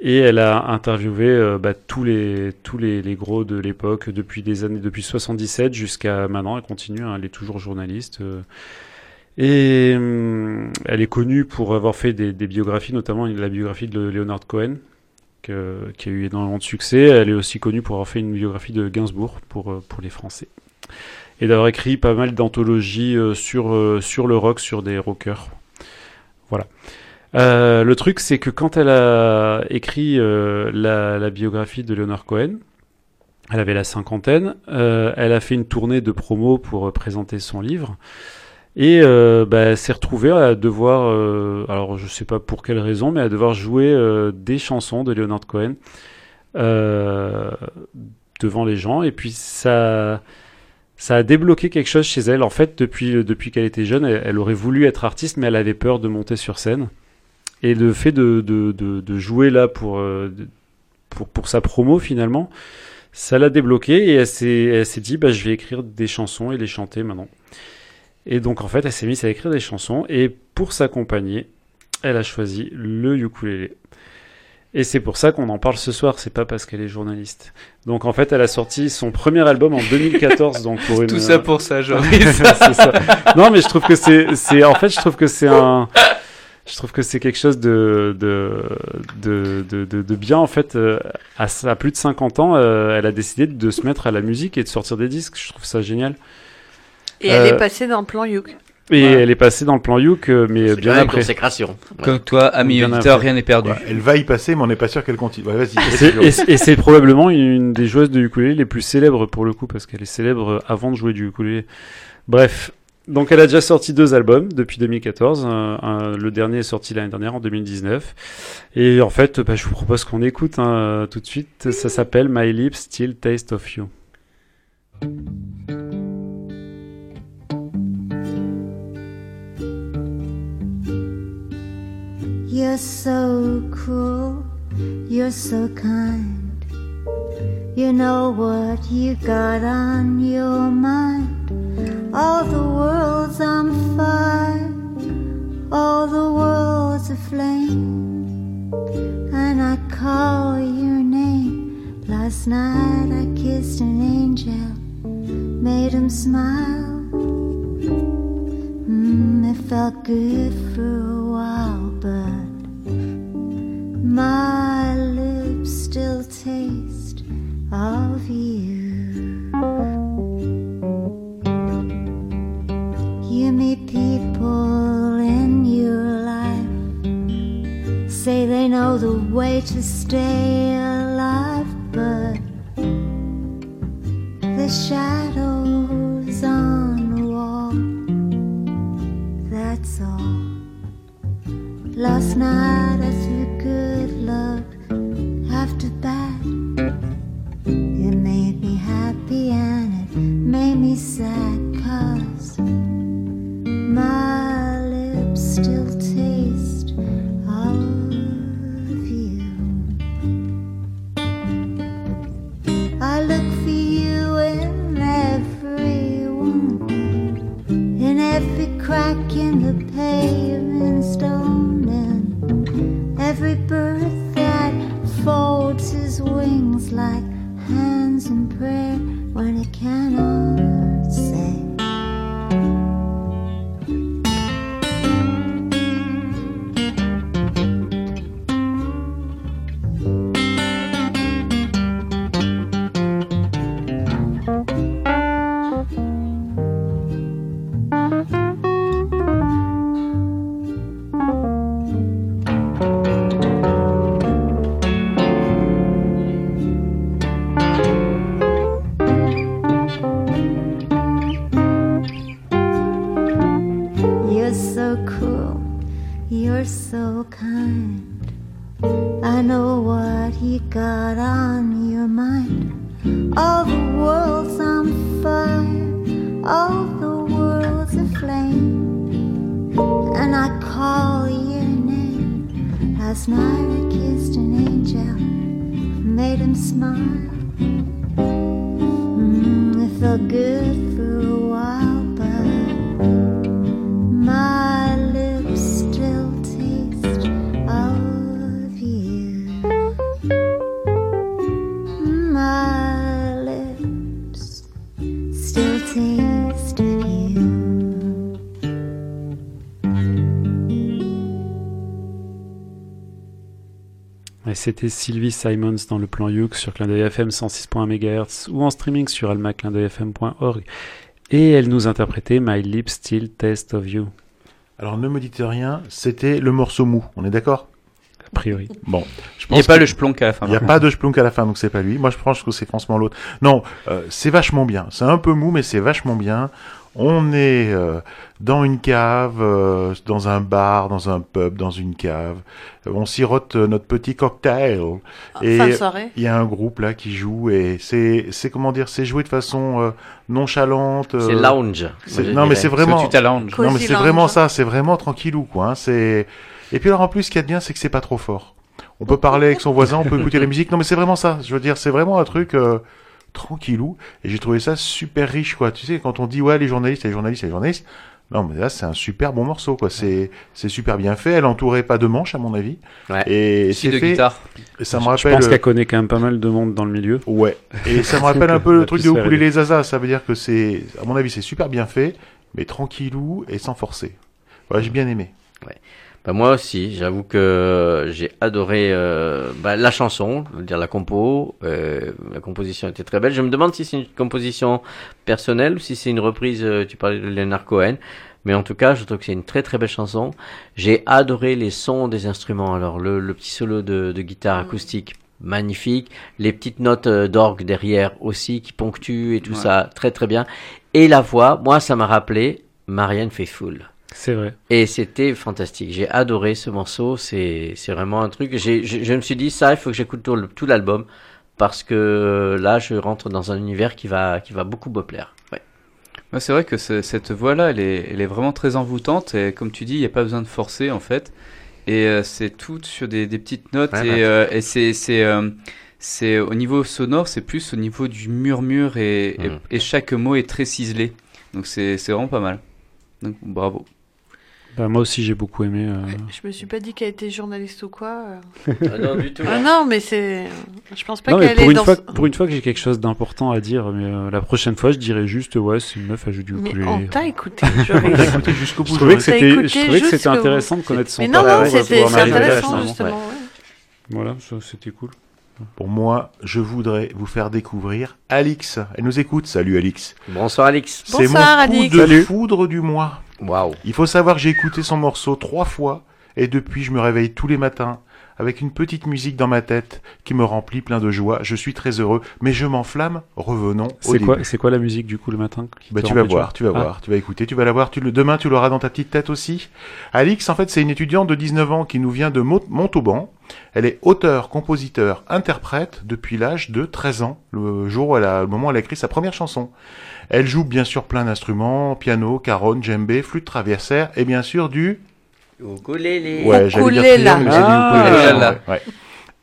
Et elle a interviewé euh, bah, tous les tous les, gros de l'époque depuis des années depuis 77 jusqu'à maintenant. Elle continue, hein, elle est toujours journaliste. euh. et hum, elle est connue pour avoir fait des biographies, notamment la biographie de Leonard Cohen, que- qui a eu énormément de succès. Elle est aussi connue pour avoir fait une biographie de Gainsbourg pour, euh, pour les Français. Et d'avoir écrit pas mal d'anthologies euh, sur, euh, sur le rock, sur des rockers. Voilà. Euh, le truc, c'est que quand elle a écrit euh, la, biographie de Leonard Cohen, elle avait la cinquantaine, euh, elle a fait une tournée de promo pour euh, présenter son livre. Et euh, bah, s'est retrouvée à devoir, euh, alors je sais pas pour quelle raison, mais à devoir jouer euh, des chansons de Leonard Cohen euh, devant les gens. Et puis ça, ça a débloqué quelque chose chez elle. En fait, depuis, depuis qu'elle était jeune, elle, aurait voulu être artiste, mais elle avait peur de monter sur scène. Et le fait de, de, de, de jouer là pour, euh, pour, pour sa promo, finalement, ça l'a débloqué et elle s'est dit, bah, je vais écrire des chansons et les chanter maintenant. Et donc, en fait, elle s'est mise à écrire des chansons et pour s'accompagner, elle a choisi le ukulélé. Et c'est pour ça qu'on en parle ce soir, c'est pas parce qu'elle est journaliste. Donc en fait, elle a sorti son premier album en 2014, donc pour une. tout ça pour ça Joris. Non, mais je trouve que c'est, c'est, en fait, je trouve que c'est un, je trouve que c'est quelque chose de, de, de, de, de, de bien, en fait. euh, À, à plus de 50 ans, euh, elle a décidé de se mettre à la musique et de sortir des disques. Je trouve ça génial. Et elle Euh, est passée dans le plan Youk. Et elle est passée dans le plan Youk, euh, mais bien après. consécration. Ouais. comme toi ami Bien auditeur rien n'est perdu Ouais, elle va y passer, mais on n'est pas sûr qu'elle continue. Ouais, vas-y. Et c'est- et probablement une des joueuses de ukulélé les plus célèbres pour le coup, parce qu'elle est célèbre avant de jouer du ukulélé. Bref, donc elle a déjà sorti deux albums depuis 2014. Un- un- le dernier est sorti l'année dernière, en 2019. Et en fait, bah, je vous propose qu'on écoute hein, tout de suite. Ça s'appelle My Lips Still Taste of You. You're so cruel, you're so kind. You know what you got on your mind. All the world's on fire, all the world's aflame. And I call your name. Last night I kissed an angel, made him smile. Mm, it felt good for a while, but my lips still taste of you. You meet people in your life, say they know the way to stay alive, but the shadows on the wall. That's all. Last night I threw good luck after bad. It made me happy and it made me sad cause my lips still taste of you. I look for you in every in every crack in the and every bird that folds his wings like hands in prayer when it cannot Last night I kissed an angel, made him smile. Mm, it felt good c'était Sylvie Simons dans le plan Youk sur Clin d'œil FM 106.1 MHz ou en streaming sur almaclindeuilfm.org. Et elle nous interprétait My Lips Still Taste of You, Alors ne me dites rien, c'était le morceau mou, on est d'accord? A priori. Bon, je Il n'y a pas que- le splonk à la fin. Il n'y a pas de splunk à la fin, donc c'est pas lui. Moi, je pense que c'est franchement l'autre. Non, euh, c'est vachement bien. C'est un peu mou, mais c'est vachement bien. On est euh, dans une cave, euh, dans un bar, dans un pub, dans une cave. Euh, On sirote euh, notre petit cocktail. Et Fin de soirée. il y a un groupe là qui joue et c'est c'est comment dire, c'est joué de façon euh, nonchalante. euh, C'est lounge. non, mais c'est vraiment. Non, mais c'est lounge. vraiment ça, c'est vraiment tranquillou, quoi. hein, C'est et puis alors en plus, ce qu'il y a de bien, c'est que c'est pas trop fort. On peut parler avec son voisin, on peut écouter la musique. Non, mais c'est vraiment ça. Je veux dire, c'est vraiment un truc euh, tranquillou. Et j'ai trouvé ça super riche, quoi. Tu sais, quand on dit ouais, les journalistes, les journalistes, les journalistes. Non, mais là, c'est un super bon morceau, quoi. C'est c'est super bien fait. Elle entourait pas de manches, à mon avis. Ouais. Et Aussi c'est de fait. guitare. et ça me Je rappelle. pense qu'elle connaît quand même pas mal de monde dans le milieu. Ouais. Et ça me rappelle un peu le truc de faire Ukulele Zaza. Ça veut dire que c'est, à mon avis, c'est super bien fait, mais tranquillou et sans forcer. Ouais, j'ai bien aimé. Bah, moi aussi, j'avoue que j'ai adoré euh, bah, la chanson, dire la compo, euh, la composition était très belle. Je me demande si c'est une composition personnelle ou si c'est une reprise, euh, tu parlais de Leonard Cohen, mais en tout cas, je trouve que c'est une très très belle chanson. J'ai adoré les sons des instruments, alors le, le petit solo de, de guitare acoustique. Magnifique, les petites notes euh, d'orgue derrière aussi qui ponctuent et tout Ouais. ça, très très bien. Et la voix, moi ça m'a rappelé Marianne Faithfull. C'est vrai. Et c'était fantastique. J'ai adoré ce morceau. C'est, c'est vraiment un truc. J'ai, je, je me suis dit, ça, il faut que j'écoute tout, l'album. Parce que là, je rentre dans un univers qui va, qui va beaucoup me plaire. Ouais. Ouais, c'est vrai que ce- cette voix-là, elle est, elle est vraiment très envoûtante. Et comme tu dis, il n'y a pas besoin de forcer, en fait. Et euh, c'est tout sur des, des petites notes. Ouais, et ouais. euh, et c'est, c'est, euh, c'est au niveau sonore, c'est plus au niveau du murmure. Et, et- Mhm. et chaque mot est très ciselé. Donc c'est, c'est vraiment pas mal. Donc bravo. Bah, moi aussi, j'ai beaucoup aimé. euh, Je me suis pas dit qu'elle était journaliste ou quoi. euh. Ah non, du tout. Ah non, mais c'est. Je pense pas qu'elle pour est une, dans. fois, pour une fois que j'ai quelque chose d'important à dire, mais euh, la prochaine fois, je dirais juste, ouais, c'est une meuf, elle joue du Mais ukulélé. on t'a écouté. On écouté jusqu'au bout. Je trouvais que c'était, écouté je trouvais que juste c'était que- intéressant de connaître son Mais non, non, c'était intéressant justement. ouais. Voilà, ça, c'était cool. Pour moi, je voudrais vous faire découvrir Alix. Elle nous écoute. Salut Alix. Bonsoir, Alix. C'est mon Bonsoir, coup Alix. de Salut. foudre du mois. Waouh. Il faut savoir que j'ai écouté son morceau trois fois et depuis je me réveille tous les matins avec une petite musique dans ma tête qui me remplit plein de joie. Je suis très heureux, mais je m'enflamme. Revenons au C'est quoi, c'est quoi la musique du coup le matin qui Bah, tu vas voir, tu vas Ah. voir, tu vas écouter, tu vas la voir. Tu le, demain, tu l'auras dans ta petite tête aussi. Alix, en fait, c'est une étudiante de 19 ans qui nous vient de Mont- Montauban. Elle est auteur, compositeur, interprète depuis l'âge de 13 ans, le jour où elle a, le moment où elle a écrit sa première chanson. Elle joue bien sûr plein d'instruments, piano, caronne, djembé, flûte traversière et bien sûr du Ukulélé. Ouais, j'allais dire Ukulélé. triangle, mais c'est du Ah. ukulélé, ouais, ouais.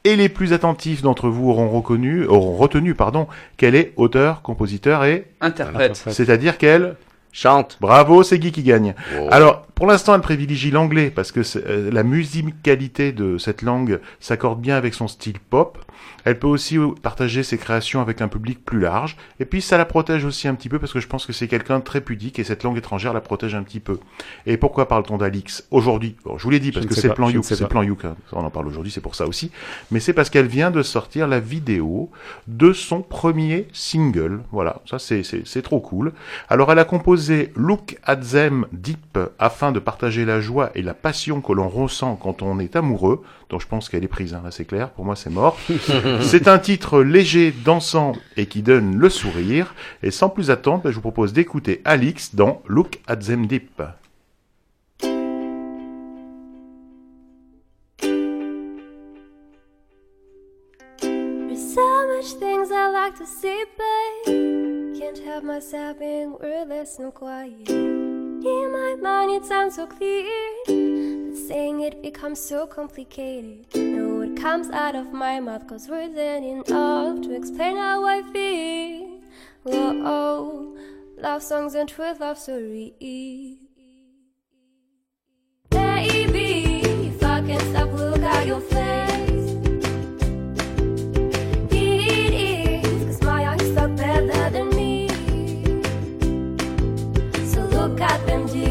Et les plus attentifs d'entre vous auront reconnu, auront retenu, pardon, qu'elle est auteur, compositeur et, Interprète. C'est-à-dire qu'elle, Chante. bravo, c'est Guy qui gagne. Alors, pour l'instant, elle privilégie l'anglais parce que euh, la musicalité de cette langue s'accorde bien avec son style pop. Elle peut aussi euh, partager ses créations avec un public plus large. Et puis, ça la protège aussi un petit peu parce que je pense que c'est quelqu'un de très pudique et cette langue étrangère la protège un petit peu. Et pourquoi parle-t-on d'Alix aujourd'hui? Bon, Je vous l'ai dit parce que c'est plan Youk, c'est plan Youk. hein. On en parle aujourd'hui, c'est pour ça aussi. Mais c'est parce qu'elle vient de sortir la vidéo de son premier single. Voilà, ça c'est trop cool. Alors elle a composé Look at them deep afin de partager la joie et la passion que l'on ressent quand on est amoureux. Donc je pense qu'elle est prise, hein, là c'est clair. Pour moi c'est mort. c'est un titre léger, dansant et qui donne le sourire. Et sans plus attendre, ben, je vous propose d'écouter Alix dans Look at them deep. There's so much things I like to see. Can't help myself being wordless and quiet. In my mind, it sounds so clear, but saying it becomes so complicated. Know what comes out of my mouth, cause words ain't enough to explain how I feel. Whoa, oh, love songs and true love stories. Baby, if I can stop, look at your face. Look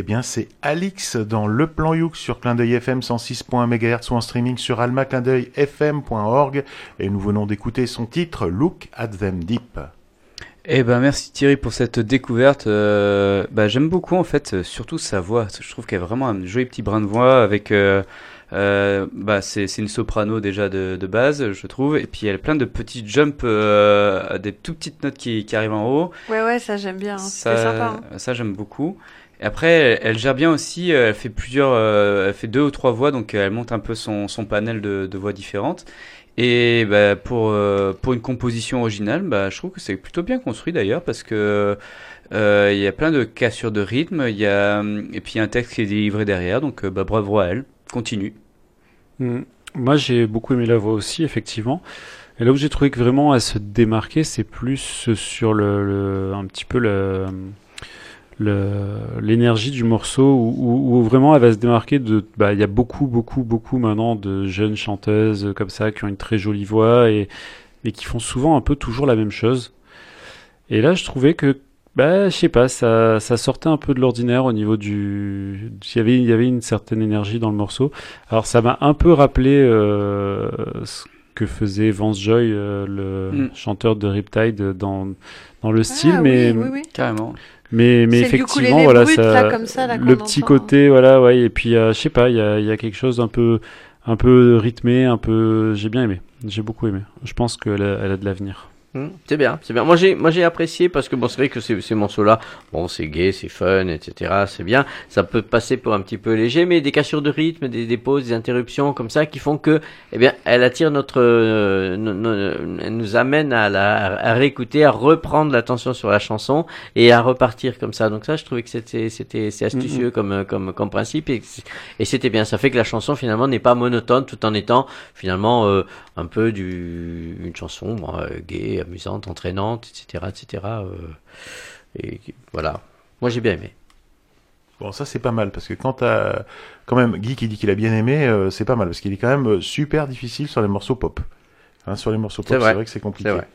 Eh bien, c'est Alix dans Le Plan Youk sur Clin d'œil FM 106.1 MHz ou en streaming sur almaclindeuilfm.org et nous venons d'écouter son titre Look at Them Deep. Eh ben merci Thierry pour cette découverte. Euh, bah, j'aime beaucoup en fait, euh, surtout sa voix. Je trouve qu'elle a vraiment un joli petit brin de voix avec. euh, euh, bah c'est c'est une soprano déjà de, de base, je trouve. Et puis elle a plein de petits jumps, euh, des tout petites notes qui, qui arrivent en haut. Ouais, ouais, ça j'aime bien. hein. Ça, C'était sympa. hein. ça j'aime beaucoup. Après, elle, gère bien aussi. euh, Elle fait plusieurs, euh, fait deux ou trois voix, donc euh, elle monte un peu son, panel de, voix différentes. Et bah, pour pour une composition originale, bah, je trouve que c'est plutôt bien construit d'ailleurs parce que il y a plein de cassures de rythme. Y a et puis y a un texte qui est délivré derrière, donc bah, bravo à elle. Continue. Mm. Moi, j'ai beaucoup aimé la voix aussi, effectivement. Et là où j'ai trouvé que vraiment elle se démarquait, c'est plus sur le, un petit peu le- l'énergie du morceau où, où- où vraiment elle va se démarquer de, bah, il y a beaucoup, beaucoup, beaucoup maintenant de jeunes chanteuses comme ça qui ont une très jolie voix et, et qui font souvent un peu toujours la même chose. Et là, je trouvais que, bah, je sais pas, ça, ça sortait un peu de l'ordinaire au niveau du, il y avait, il y avait une certaine énergie dans le morceau. Alors ça m'a un peu rappelé euh, ce que faisait Vance Joy, euh, le Mm. chanteur de Riptide, dans, dans le style, Ah, mais, oui, oui, oui. Carrément. Mais, mais effectivement, voilà, brut, ça, là, comme ça, là, le petit entend, côté, voilà, ouais, et puis euh, je sais pas, il y a, il y a quelque chose d'un peu, un peu rythmé, un peu, j'ai bien aimé, j'ai beaucoup aimé. Je pense qu'elle a, elle a de l'avenir. Hmm, C'est bien, c'est bien. Moi j'ai, moi j'ai apprécié parce que bon, c'est vrai que ces, ces morceaux-là, bon, c'est gay, c'est fun, etc. C'est bien. Ça peut passer pour un petit peu léger, mais des cassures de rythme, des, des pauses, des interruptions comme ça qui font que, eh bien, elle attire notre, euh, no- no- elle nous amène à la, à réécouter, à reprendre l'attention sur la chanson et à repartir comme ça. Donc ça, je trouvais que c'était, c'était, c'est astucieux comme, euh, comme, comme principe et, et c'était bien. Ça fait que la chanson finalement n'est pas monotone, tout en étant finalement euh, un peu du, une chanson bon, euh, gay, amusante, entraînante, etc., etc. euh, et voilà. Moi j'ai bien aimé. Bon, ça c'est pas mal parce que quand quand même Guy qui dit qu'il a bien aimé, euh, c'est pas mal parce qu'il est quand même euh, super difficile sur les morceaux pop. Hein, sur les morceaux pop, vrai. c'est vrai que c'est compliqué. Vrai.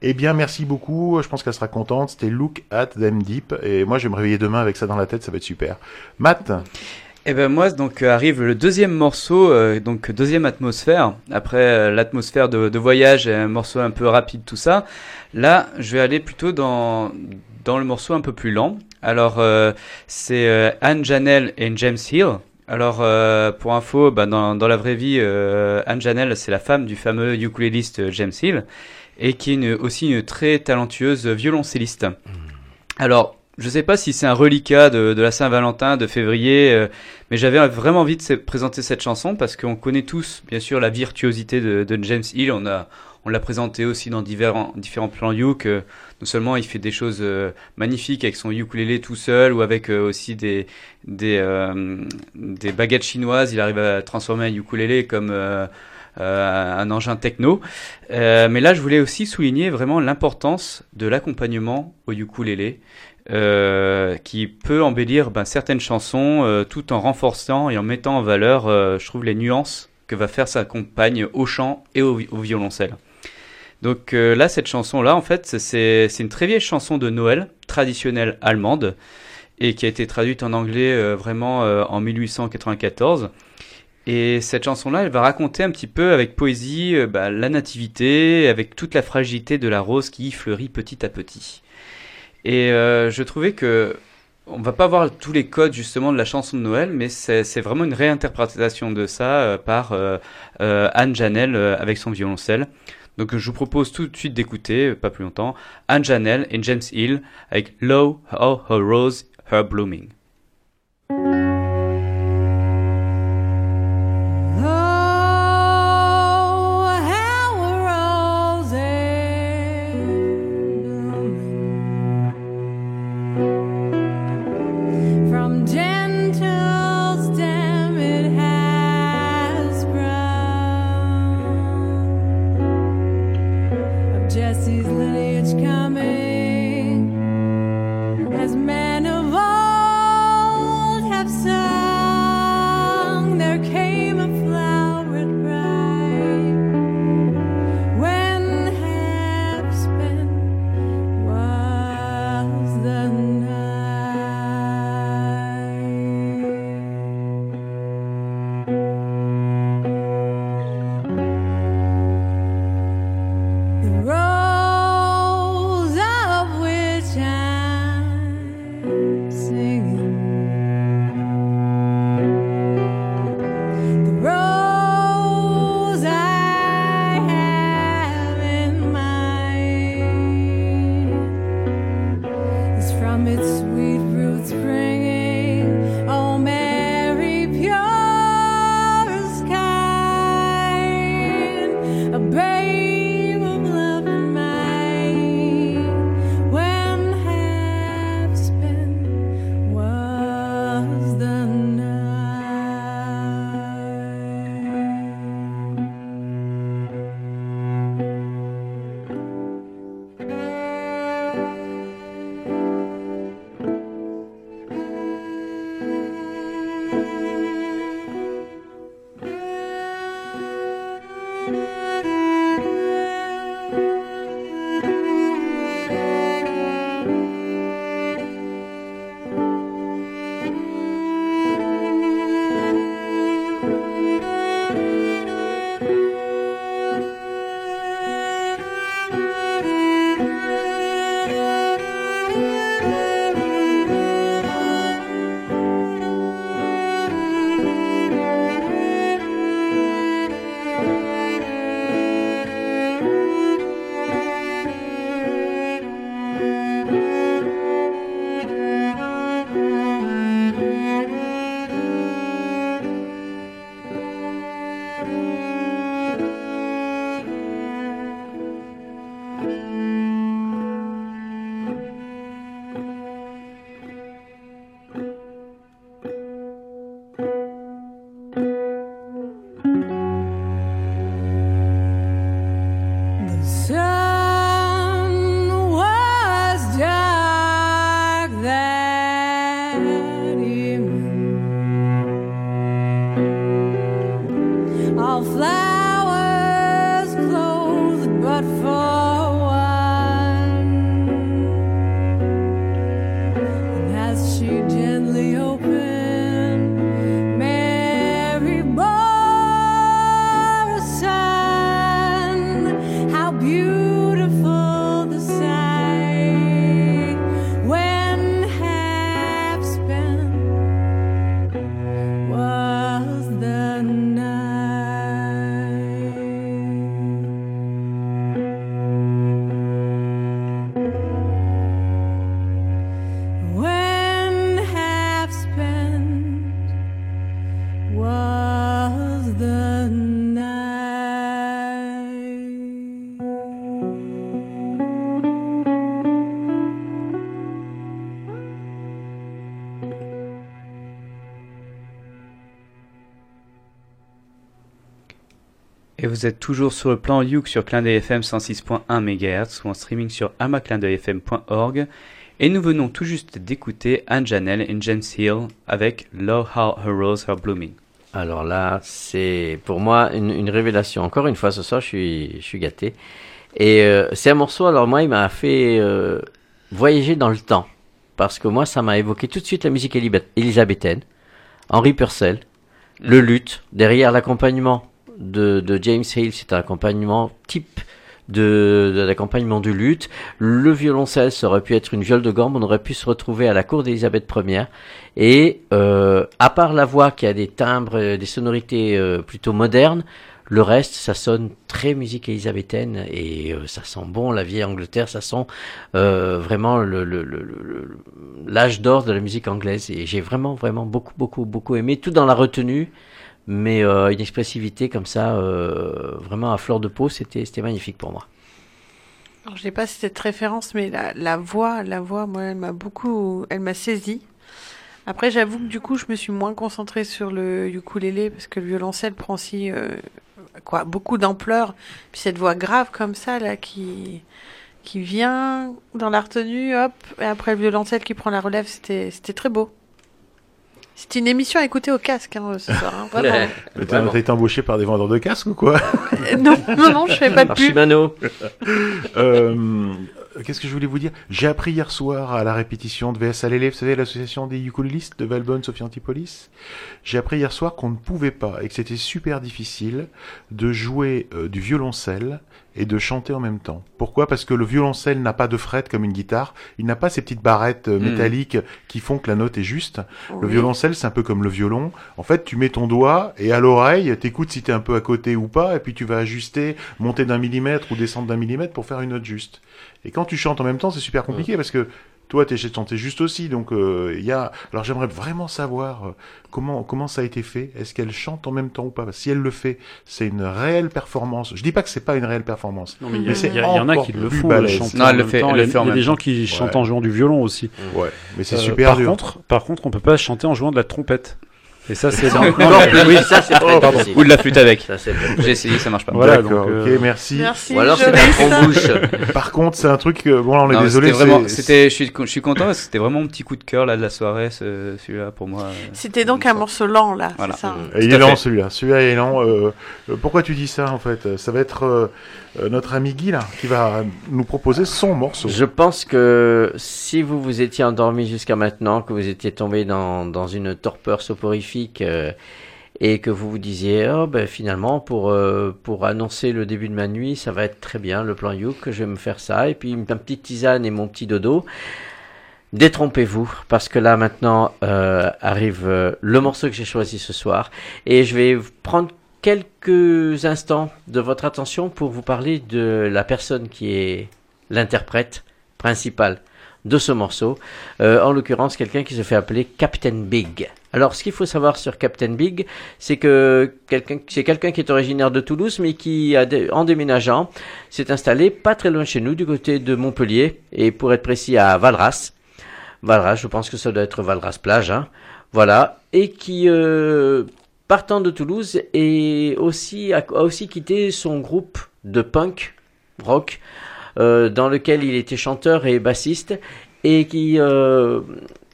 Eh bien, merci beaucoup. Je pense qu'elle sera contente. C'était Look at Them Deep et moi je vais me réveiller demain avec ça dans la tête, ça va être super. Matt, Et ben moi donc euh, arrive le deuxième morceau, euh, donc deuxième atmosphère. Après euh, l'atmosphère de, de voyage, un morceau un peu rapide, tout ça. Là, je vais aller plutôt dans dans le morceau un peu plus lent. Alors euh, c'est Anne Janelle et James Hill. Alors pour info, bah, dans dans la vraie vie, Anne Janelle c'est la femme du fameux ukuléliste James Hill et qui est une- aussi une très talentueuse violoncelliste. Alors, je sais pas si c'est un reliquat de, de la Saint-Valentin de février, euh, mais j'avais vraiment envie de se- présenter cette chanson parce qu'on connaît tous, bien sûr, la virtuosité de, de James Hill. On a, on l'a présenté aussi dans différents, différents plans Youk. euh, non seulement il fait des choses euh, magnifiques avec son ukulélé tout seul ou avec euh, aussi des, des, euh, des baguettes chinoises, il arrive à transformer un ukulélé comme euh, un engin techno. Euh, mais là, je voulais aussi souligner vraiment l'importance de l'accompagnement au ukulélé. Euh, qui peut embellir ben, certaines chansons euh, tout en renforçant et en mettant en valeur, euh, je trouve, les nuances que va faire sa compagne au chant et au, vi- au violoncelle. Donc là, cette chanson-là, en fait, c'est une très vieille chanson de Noël, traditionnelle allemande, et qui a été traduite en anglais vraiment en 1894. Et cette chanson-là, elle va raconter un petit peu avec poésie bah, la nativité, avec toute la fragilité de la rose qui y fleurit petit à petit. Et euh, je trouvais que on va pas voir tous les codes justement de la chanson de Noël, mais c'est vraiment une réinterprétation de ça euh, par euh, euh, Anne Janelle euh, avec son violoncelle. Donc je vous propose tout de suite d'écouter, euh, pas plus longtemps, Anne Janelle et James Hill avec Low Oh Her Rose Her Blooming. Et vous êtes toujours sur le plan Youk sur Clin FM 106.1 MHz ou en streaming sur amaclindeuilfm.org. Et nous venons tout juste d'écouter Anne Janelle et James Hill avec Love How Her Rose Are Blooming. Alors là, c'est pour moi une, révélation. Encore une fois, ce soir, je suis, gâté. Et euh, c'est un morceau, alors moi, il m'a fait euh, voyager dans le temps. Parce que moi, ça m'a évoqué tout de suite la musique élisabéthaine, Henri Purcell, le luth, derrière l'accompagnement de, James Hale, c'est un accompagnement type de, l'accompagnement du luth. Le violoncelle, ça aurait pu être une viole de gamme, on aurait pu se retrouver à la cour d'Élisabeth Ier. Et euh, à part la voix qui a des timbres, euh, des sonorités euh, plutôt modernes, le reste, ça sonne très musique élisabéthaine et euh, ça sent bon la vieille Angleterre, ça sent euh, vraiment le- le- le- l'âge d'or de la musique anglaise. Et j'ai vraiment, vraiment beaucoup, beaucoup, beaucoup aimé, tout dans la retenue, mais euh, une expressivité comme ça, euh, vraiment à fleur de peau, c'était magnifique pour moi. Alors, je sais pas cette référence, mais la, voix, la voix, moi, elle m'a beaucoup, elle m'a saisi. Après, j'avoue que du coup, je me suis moins concentrée sur le ukulélé parce que le violoncelle prend aussi euh, quoi, beaucoup d'ampleur. Puis cette voix grave comme ça là qui qui vient dans la retenue, hop, et après le violoncelle qui prend la relève, c'était très beau. C'était une émission à écouter au casque hein, ce soir, hein, vraiment. Mais T'as t'as été embauché par des vendeurs de casques ou quoi? Euh, non, non, non, je fais pas de pub. Shimano. Euh, Qu'est-ce que je voulais vous dire? J'ai appris hier soir à la répétition de VS à l'élève, vous savez, l'association des ukulélistes de Valbonne, Sophie Antipolis? J'ai appris hier soir qu'on ne pouvait pas et que c'était super difficile de jouer euh, du violoncelle et de chanter en même temps. Pourquoi? Parce que le violoncelle n'a pas de fret comme une guitare, il n'a pas ces petites barrettes euh, Mm. métalliques qui font que la note est juste. Le violoncelle, c'est un peu comme le violon. En fait, tu mets ton doigt et à l'oreille, t'écoutes si t'es un peu à côté ou pas, et puis tu vas ajuster, monter d'un millimètre ou descendre d'un millimètre pour faire une note juste. Et quand tu chantes en même temps, c'est super compliqué parce que toi, t'es chanté juste aussi. Donc, euh, il y a. Alors, j'aimerais vraiment savoir euh, comment comment ça a été fait. Est-ce qu'elle chante en même temps ou pas? Parce que Si elle le fait, c'est une réelle performance. Je dis pas que c'est pas une réelle performance. Non, mais il y, Mais a- c'est il y a- il y en a encore qui le plus font. balèze. le chanter Non, en elle le fait- elle Il y a- y des gens qui chantent Ouais. en jouant du violon aussi. Ouais, mais c'est Euh, super par dur. Contre, par contre, on peut pas chanter en jouant de la trompette. Et ça, c'est. Non, Non, non, mais- oui, ça c'est très Oh, pardon. Ou de la flûte avec. J'ai essayé, ça marche pas. Voilà, D'accord, donc, ok, euh, merci. Merci. Ou alors c'est ça. trompe-bouche. Par contre, c'est un truc. euh, bon, là, on est Non, désolé. c'était je suis, je suis content parce que c'était vraiment mon petit coup de cœur là de la soirée, ce- celui-là pour moi. euh. C'était donc un morceau lent, là, Voilà. c'est ça Mm. Et il est lent celui-là. Celui-là est lent. Euh, euh, pourquoi tu dis ça en fait? Ça va être euh, euh, notre ami Guy là qui va nous proposer son morceau. Je pense que si vous vous étiez endormi jusqu'à maintenant, que vous étiez tombé dans, dans une torpeur soporifique euh, et que vous vous disiez, oh ben finalement pour euh, pour annoncer le début de ma nuit, ça va être très bien le plan You que je vais me faire ça et puis ma petite tisane et mon petit dodo. Détrompez-vous parce que là maintenant euh, arrive le morceau que j'ai choisi ce soir et je vais prendre quelques instants de votre attention pour vous parler de la personne qui est l'interprète principal de ce morceau, en l'occurrence quelqu'un qui se fait appeler Captain Big. Alors ce qu'il faut savoir sur Captain Big, c'est que c'est quelqu'un qui est originaire de Toulouse, mais qui en déménageant s'est installé pas très loin chez nous, du côté de Montpellier, et pour être précis à Valras. Valras, je pense que ça doit être Valras plage, hein. Voilà, et qui euh, partant de Toulouse et aussi a, a aussi quitté son groupe de punk rock euh, dans lequel il était chanteur et bassiste et qui euh,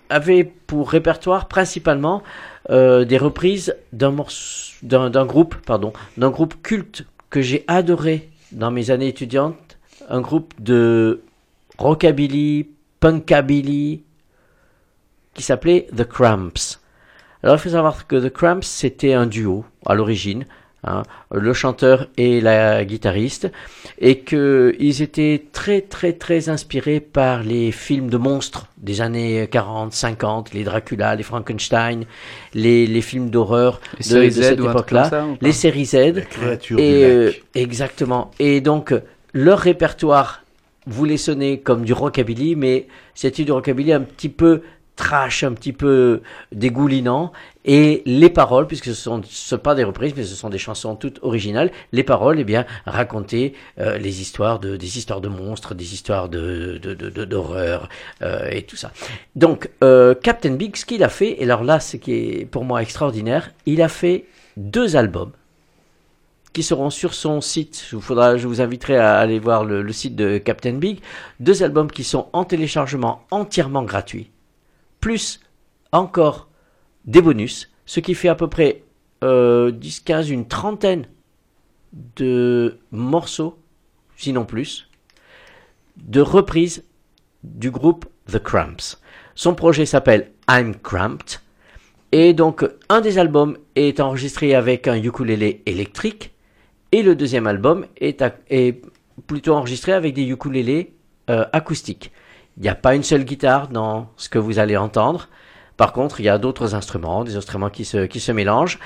avait pour répertoire principalement euh, des reprises d'un d'un groupe pardon d'un groupe culte que j'ai adoré dans mes années étudiantes un groupe de rockabilly punkabilly qui s'appelait The Cramps. Alors il faut savoir que The Cramps c'était un duo à l'origine hein, le chanteur et la guitariste, et qu'ils étaient très très très inspirés par les films de monstres des années 40, 50, les Dracula, les Frankenstein, les, les films d'horreur Les de, séries de Z cette époque-là, les séries Z, et du euh, exactement. Et donc leur répertoire voulait sonner comme du rockabilly, mais c'était du rockabilly un petit peu trash, un petit peu dégoulinant. Et les paroles, puisque ce sont sont pas des reprises, mais ce sont des chansons toutes originales, les paroles, eh bien, racontaient euh, les histoires de des histoires de monstres, des histoires de de de- de- d'horreur euh, et tout ça. Donc euh, Captain Big, ce qu'il a fait, et alors là, ce qui est pour moi extraordinaire, il a fait deux albums qui seront sur son site. Je vous, faudra, je vous inviterai à aller voir le, le site de Captain Big. Deux albums qui sont en téléchargement entièrement gratuit, plus encore des bonus, ce qui fait à peu près euh, 10, 15, une trentaine de morceaux, sinon plus, de reprises du groupe The Cramps. Son projet s'appelle I'm Cramped. Et donc, un des albums est enregistré avec un ukulélé électrique. Et le deuxième album est plutôt enregistré avec des ukulélés euh, acoustiques. Il n'y a pas une seule guitare dans ce que vous allez entendre. Par contre, il y a d'autres instruments, des instruments qui se, qui se mélangent.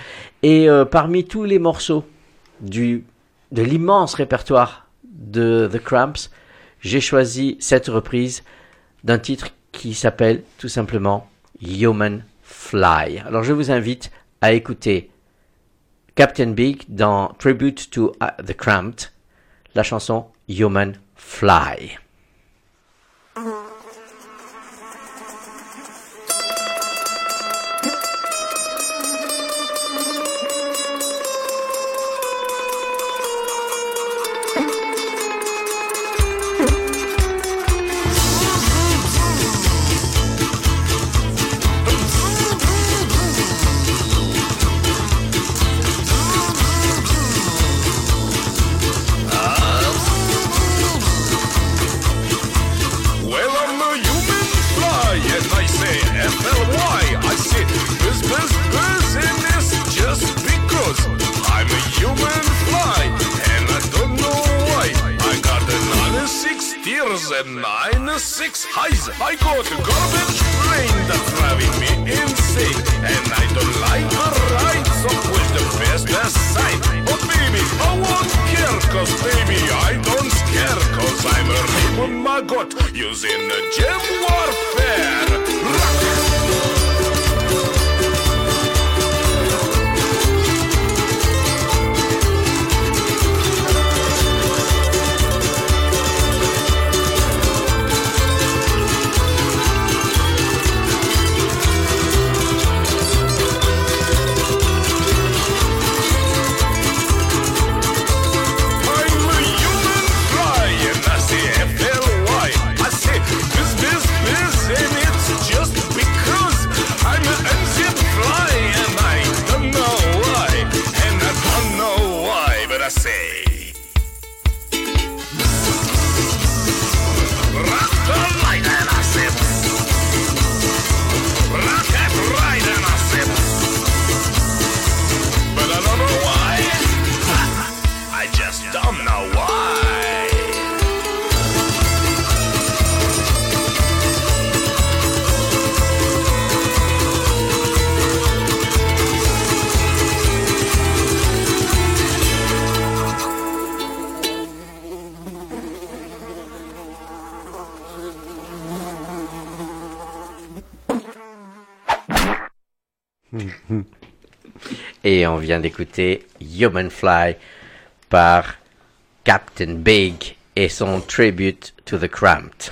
Et euh, parmi tous les morceaux du, de l'immense répertoire de The Cramps, j'ai choisi cette reprise d'un titre qui s'appelle tout simplement Human Fly. Alors je vous invite à écouter Captain Big dans Tribute to uh, the Cramped, la chanson Human Fly. Et on vient d'écouter Human Fly par Captain Big et son tribute to the Cramped.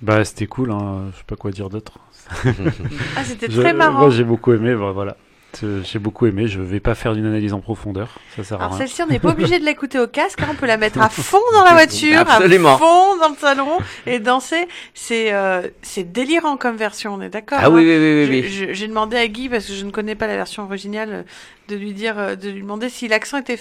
Bah, c'était cool, hein. je sais pas quoi dire d'autre. Ah, c'était très marrant. Moi, j'ai beaucoup aimé, bah, voilà. Euh, J'ai beaucoup aimé, je vais pas faire d'une analyse en profondeur, ça sert à Alors rien. celle-ci, on n'est pas obligé de l'écouter au casque, hein, on peut la mettre à fond dans la voiture, Absolument. à fond dans le salon et danser. C'est euh, c'est délirant comme version, on est d'accord Ah oui, hein oui, oui, oui, oui. J'ai demandé à Guy parce que je ne connais pas la version originale de lui dire, euh, de lui demander si l'accent était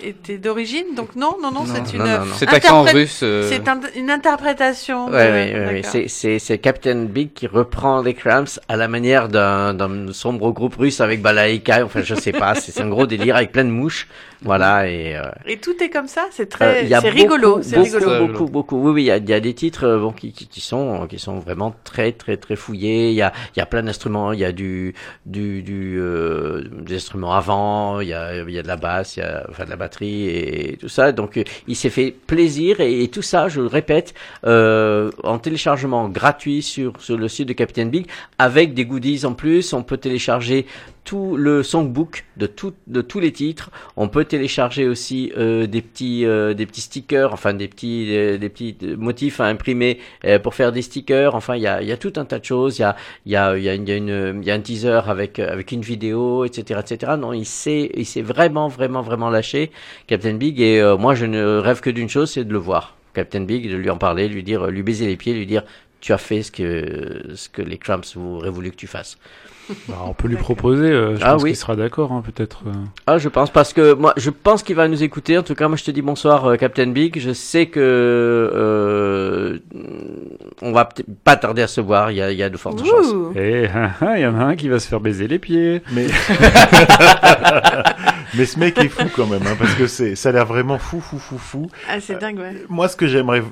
était d'origine. Donc non, non, non, Non, c'est une interprète- russe, euh, C'est un- une interprétation. Ouais, ouais, ouais. d'accord. C'est, c'est, c'est Captain Big qui reprend les Cramps à la manière d'un, sombre groupe russe avec Balaïka. Enfin, je sais pas. C'est, c'est un gros délire avec plein de mouches. Voilà. Et, euh, Et tout est comme ça, c'est euh, très, c'est rigolo, c'est beaucoup, rigolo. beaucoup, beaucoup. Oui, oui, il y a, il y a des titres euh, bon, qui, qui, qui sont, qui sont vraiment très, très, très fouillés. Il y a, il y a plein d'instruments. Il y a du, du, du, euh, des instruments avant. Il y a, il y a de la basse, il y a, enfin, de la batterie et tout ça. Donc, euh, il s'est fait plaisir et, et tout ça, je le répète, euh, en téléchargement gratuit sur, sur le site de Captain Big avec des goodies en plus. On peut télécharger tout le songbook de tout, de tous les titres. On peut télécharger aussi euh, des petits euh, des petits stickers, enfin des petits des, des petits motifs à imprimer euh, pour faire des stickers. Enfin, il y a y a tout un tas de choses. Il y a il y a il y a, une- y y a un teaser avec euh, avec une vidéo, etc. etc. Non, il s'est il s'est vraiment vraiment vraiment lâché, Captain Big. Et euh, moi, je ne rêve que d'une chose, c'est de le voir, Captain Big, de lui en parler, lui dire, lui baiser les pieds, lui dire. Tu as fait ce que ce que les Cramps auraient voulu que tu fasses. Bah, on peut lui proposer, euh, je Ah pense oui. qu'il sera d'accord, hein, peut-être. euh. Ah, je pense parce que moi, je pense qu'il va nous écouter. En tout cas, moi, je te dis bonsoir, euh, Captain Big. Je sais que euh, on va peut-être pas tarder à se voir. Il y a, il y a de fortes chances. Ouh. Et il y en a un qui va se faire baiser les pieds. Mais... Mais ce mec est fou quand même, hein, parce que c'est, ça a l'air vraiment fou, fou, fou, fou. Ah, c'est dingue, ouais. Moi, ce que j'aimerais,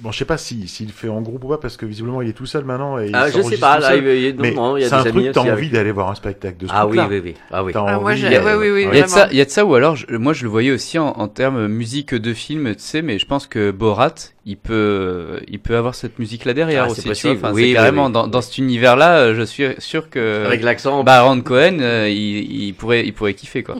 bon, je sais pas si s'il le fait en groupe ou pas, parce que visiblement il est tout seul maintenant. Et il Ah, je sais pas, tout là, seul. il- il- non, mais non, il y a c'est un truc, t'as envie avec- d'aller voir un spectacle de ce Ah oui, oui, oui. Ah oui. T'as Ah, moi, envie j'ai- de- ouais, oui, oui, Il y, a de ça, il y a de ça, ou alors, je- moi je le voyais aussi en, en termes musique de film, tu sais, mais je pense que Borat, il peut, il peut avoir cette musique-là derrière Ah, aussi. c'est possible. Enfin, Oui, carrément oui. Dans, dans cet univers-là, euh, je suis sûr que Avec l'accent. Baron Cohen, euh, il, il pourrait, il pourrait kiffer quoi.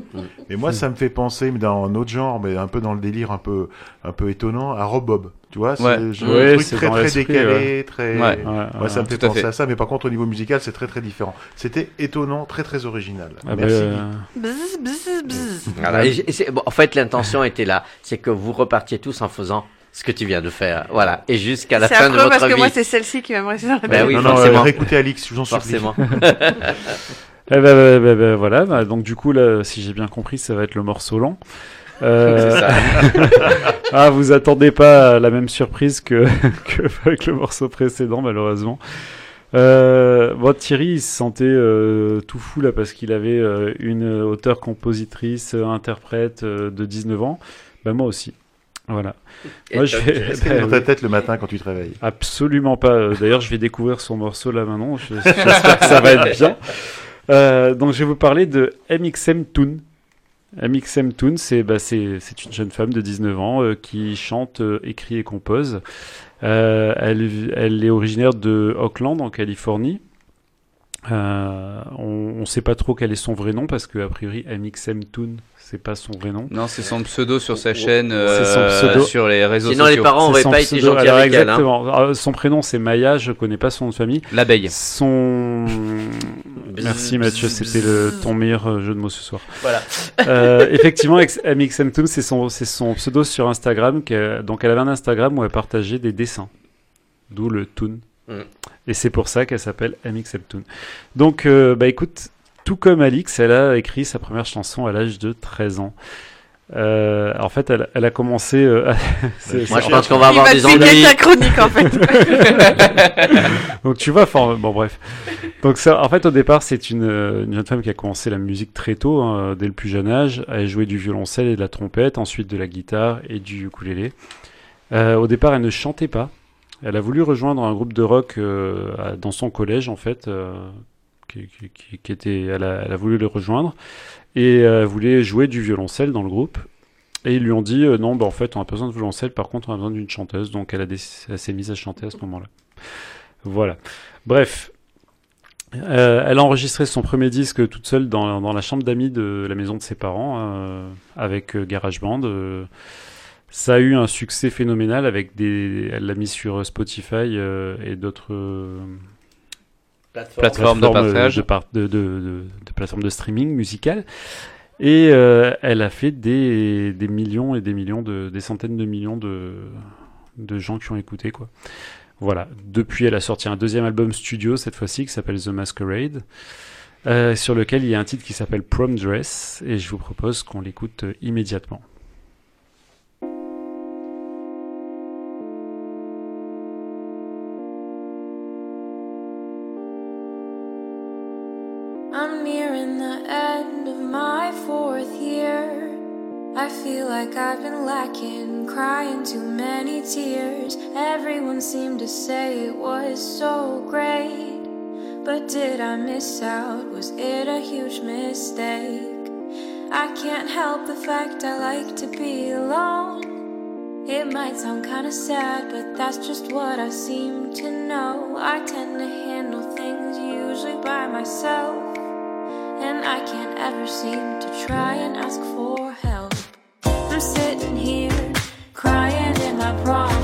Mais moi, ça me fait penser, mais dans un autre genre, mais un peu dans le délire un peu, un peu étonnant, à Rob Bob. Tu vois, c'est Ouais. le genre Ouais, de truc c'est très très décalé, ouais. très. Ouais. Ouais, Ouais, ça me fait tout à penser fait. à ça, mais par contre au niveau musical, c'est très très différent. C'était étonnant, très très original. Ah, bah, Merci. euh, Bzz, bzz, bzz. Voilà. Et bon, en fait, l'intention était là. C'est que vous repartiez tous en faisant ce que tu viens de faire. Voilà. Et jusqu'à la C'est fin de votre parce que vie. moi, c'est celle-ci qui va me rester dans la Ben oui, non, non, forcément. euh, réécoutez Alix, je vous en supplie. Forcément. Eh ben, ben, ben, ben, voilà, bah, donc du coup, là, si j'ai bien compris, ça va être le morceau lent. Euh, C'est ça. ah, vous attendez pas à la même surprise que, que avec le morceau précédent, malheureusement. Euh, bon, Thierry, il se sentait euh, tout fou là parce qu'il avait euh, une auteure-compositrice, euh, interprète euh, de 19 ans. Bah, moi aussi. Voilà. Moi, je vais- est dans ta tête le matin quand tu te réveilles Absolument pas. Euh, D'ailleurs, je vais découvrir son morceau là maintenant. Je- J'espère que ça va être bien. Euh, donc, je vais vous parler de MXM Toon. MXM Toon, c'est bah, c'est c'est une jeune femme de 19 ans euh, qui chante, euh, écrit et compose. Euh, elle, elle est originaire de Oakland, en Californie. Euh, on ne sait pas trop quel est son vrai nom parce que a priori MXM Toon, c'est pas son vrai nom. Non, c'est son pseudo sur sa chaîne, euh, C'est son pseudo. sur les réseaux Sinon, les sociaux. parents C'est auraient son pas été gentils Alors, avec elle. hein. exactement. Alors, Son prénom c'est Maya, je connais pas son nom de famille. L'abeille. Son. Merci Mathieu, c'était le ton meilleur euh, jeu de mots ce soir. Voilà. Euh, effectivement, ex- MXM Toon, c'est son, pseudo sur Instagram. que- donc elle avait un Instagram où elle partageait des dessins. D'où le Toon. Mm. Et c'est pour ça qu'elle s'appelle MXM Toon. Donc, euh, bah écoute, tout comme Alix, elle a écrit sa première chanson à l'âge de 13 ans. Euh, en fait, elle, elle a commencé. euh, c'est- Moi, je pense qu'on va avoir des ennuis. ta chronique en fait. Donc tu vois, enfin, bon bref. Donc ça, en fait, au départ, c'est une, euh, une jeune femme qui a commencé la musique très tôt, hein, dès le plus jeune âge. Elle jouait du violoncelle et de la trompette, ensuite de la guitare et du ukulélé. Euh, au départ, elle ne chantait pas. Elle a voulu rejoindre un groupe de rock euh, dans son collège, en fait, euh, qui, qui- était, elle a, elle a voulu le rejoindre et euh, voulait jouer du violoncelle dans le groupe. Et ils lui ont dit euh, non, bah en fait, on a besoin de violoncelle, par contre, on a besoin d'une chanteuse. Donc elle, a déc- elle s'est mise à chanter à ce moment-là. Voilà. Bref. Euh, elle a enregistré son premier disque toute seule dans, dans la chambre d'amis de la maison de ses parents euh, avec euh, GarageBand. euh. ça a eu un succès phénoménal avec des. Elle l'a mis sur Spotify et d'autres euh, Plateforme de plateformes partage. de, par- de, de, de- de plateformes de streaming musical. Et euh, elle a fait des, des millions et des millions de des centaines de millions de de gens qui ont écouté quoi. Voilà. Depuis, elle a sorti un deuxième album studio cette fois-ci qui s'appelle The Masquerade, euh, sur lequel il y a un titre qui s'appelle Prom Dress et je vous propose qu'on l'écoute euh, immédiatement. Everyone seemed to say it was so great. But did I miss out? Was it a huge mistake? I can't help the fact I like to be alone. It might sound kinda sad, but that's just what I seem to know. I tend to handle things usually by myself. And I can't ever seem to try and ask for help. I'm sitting here crying in my prom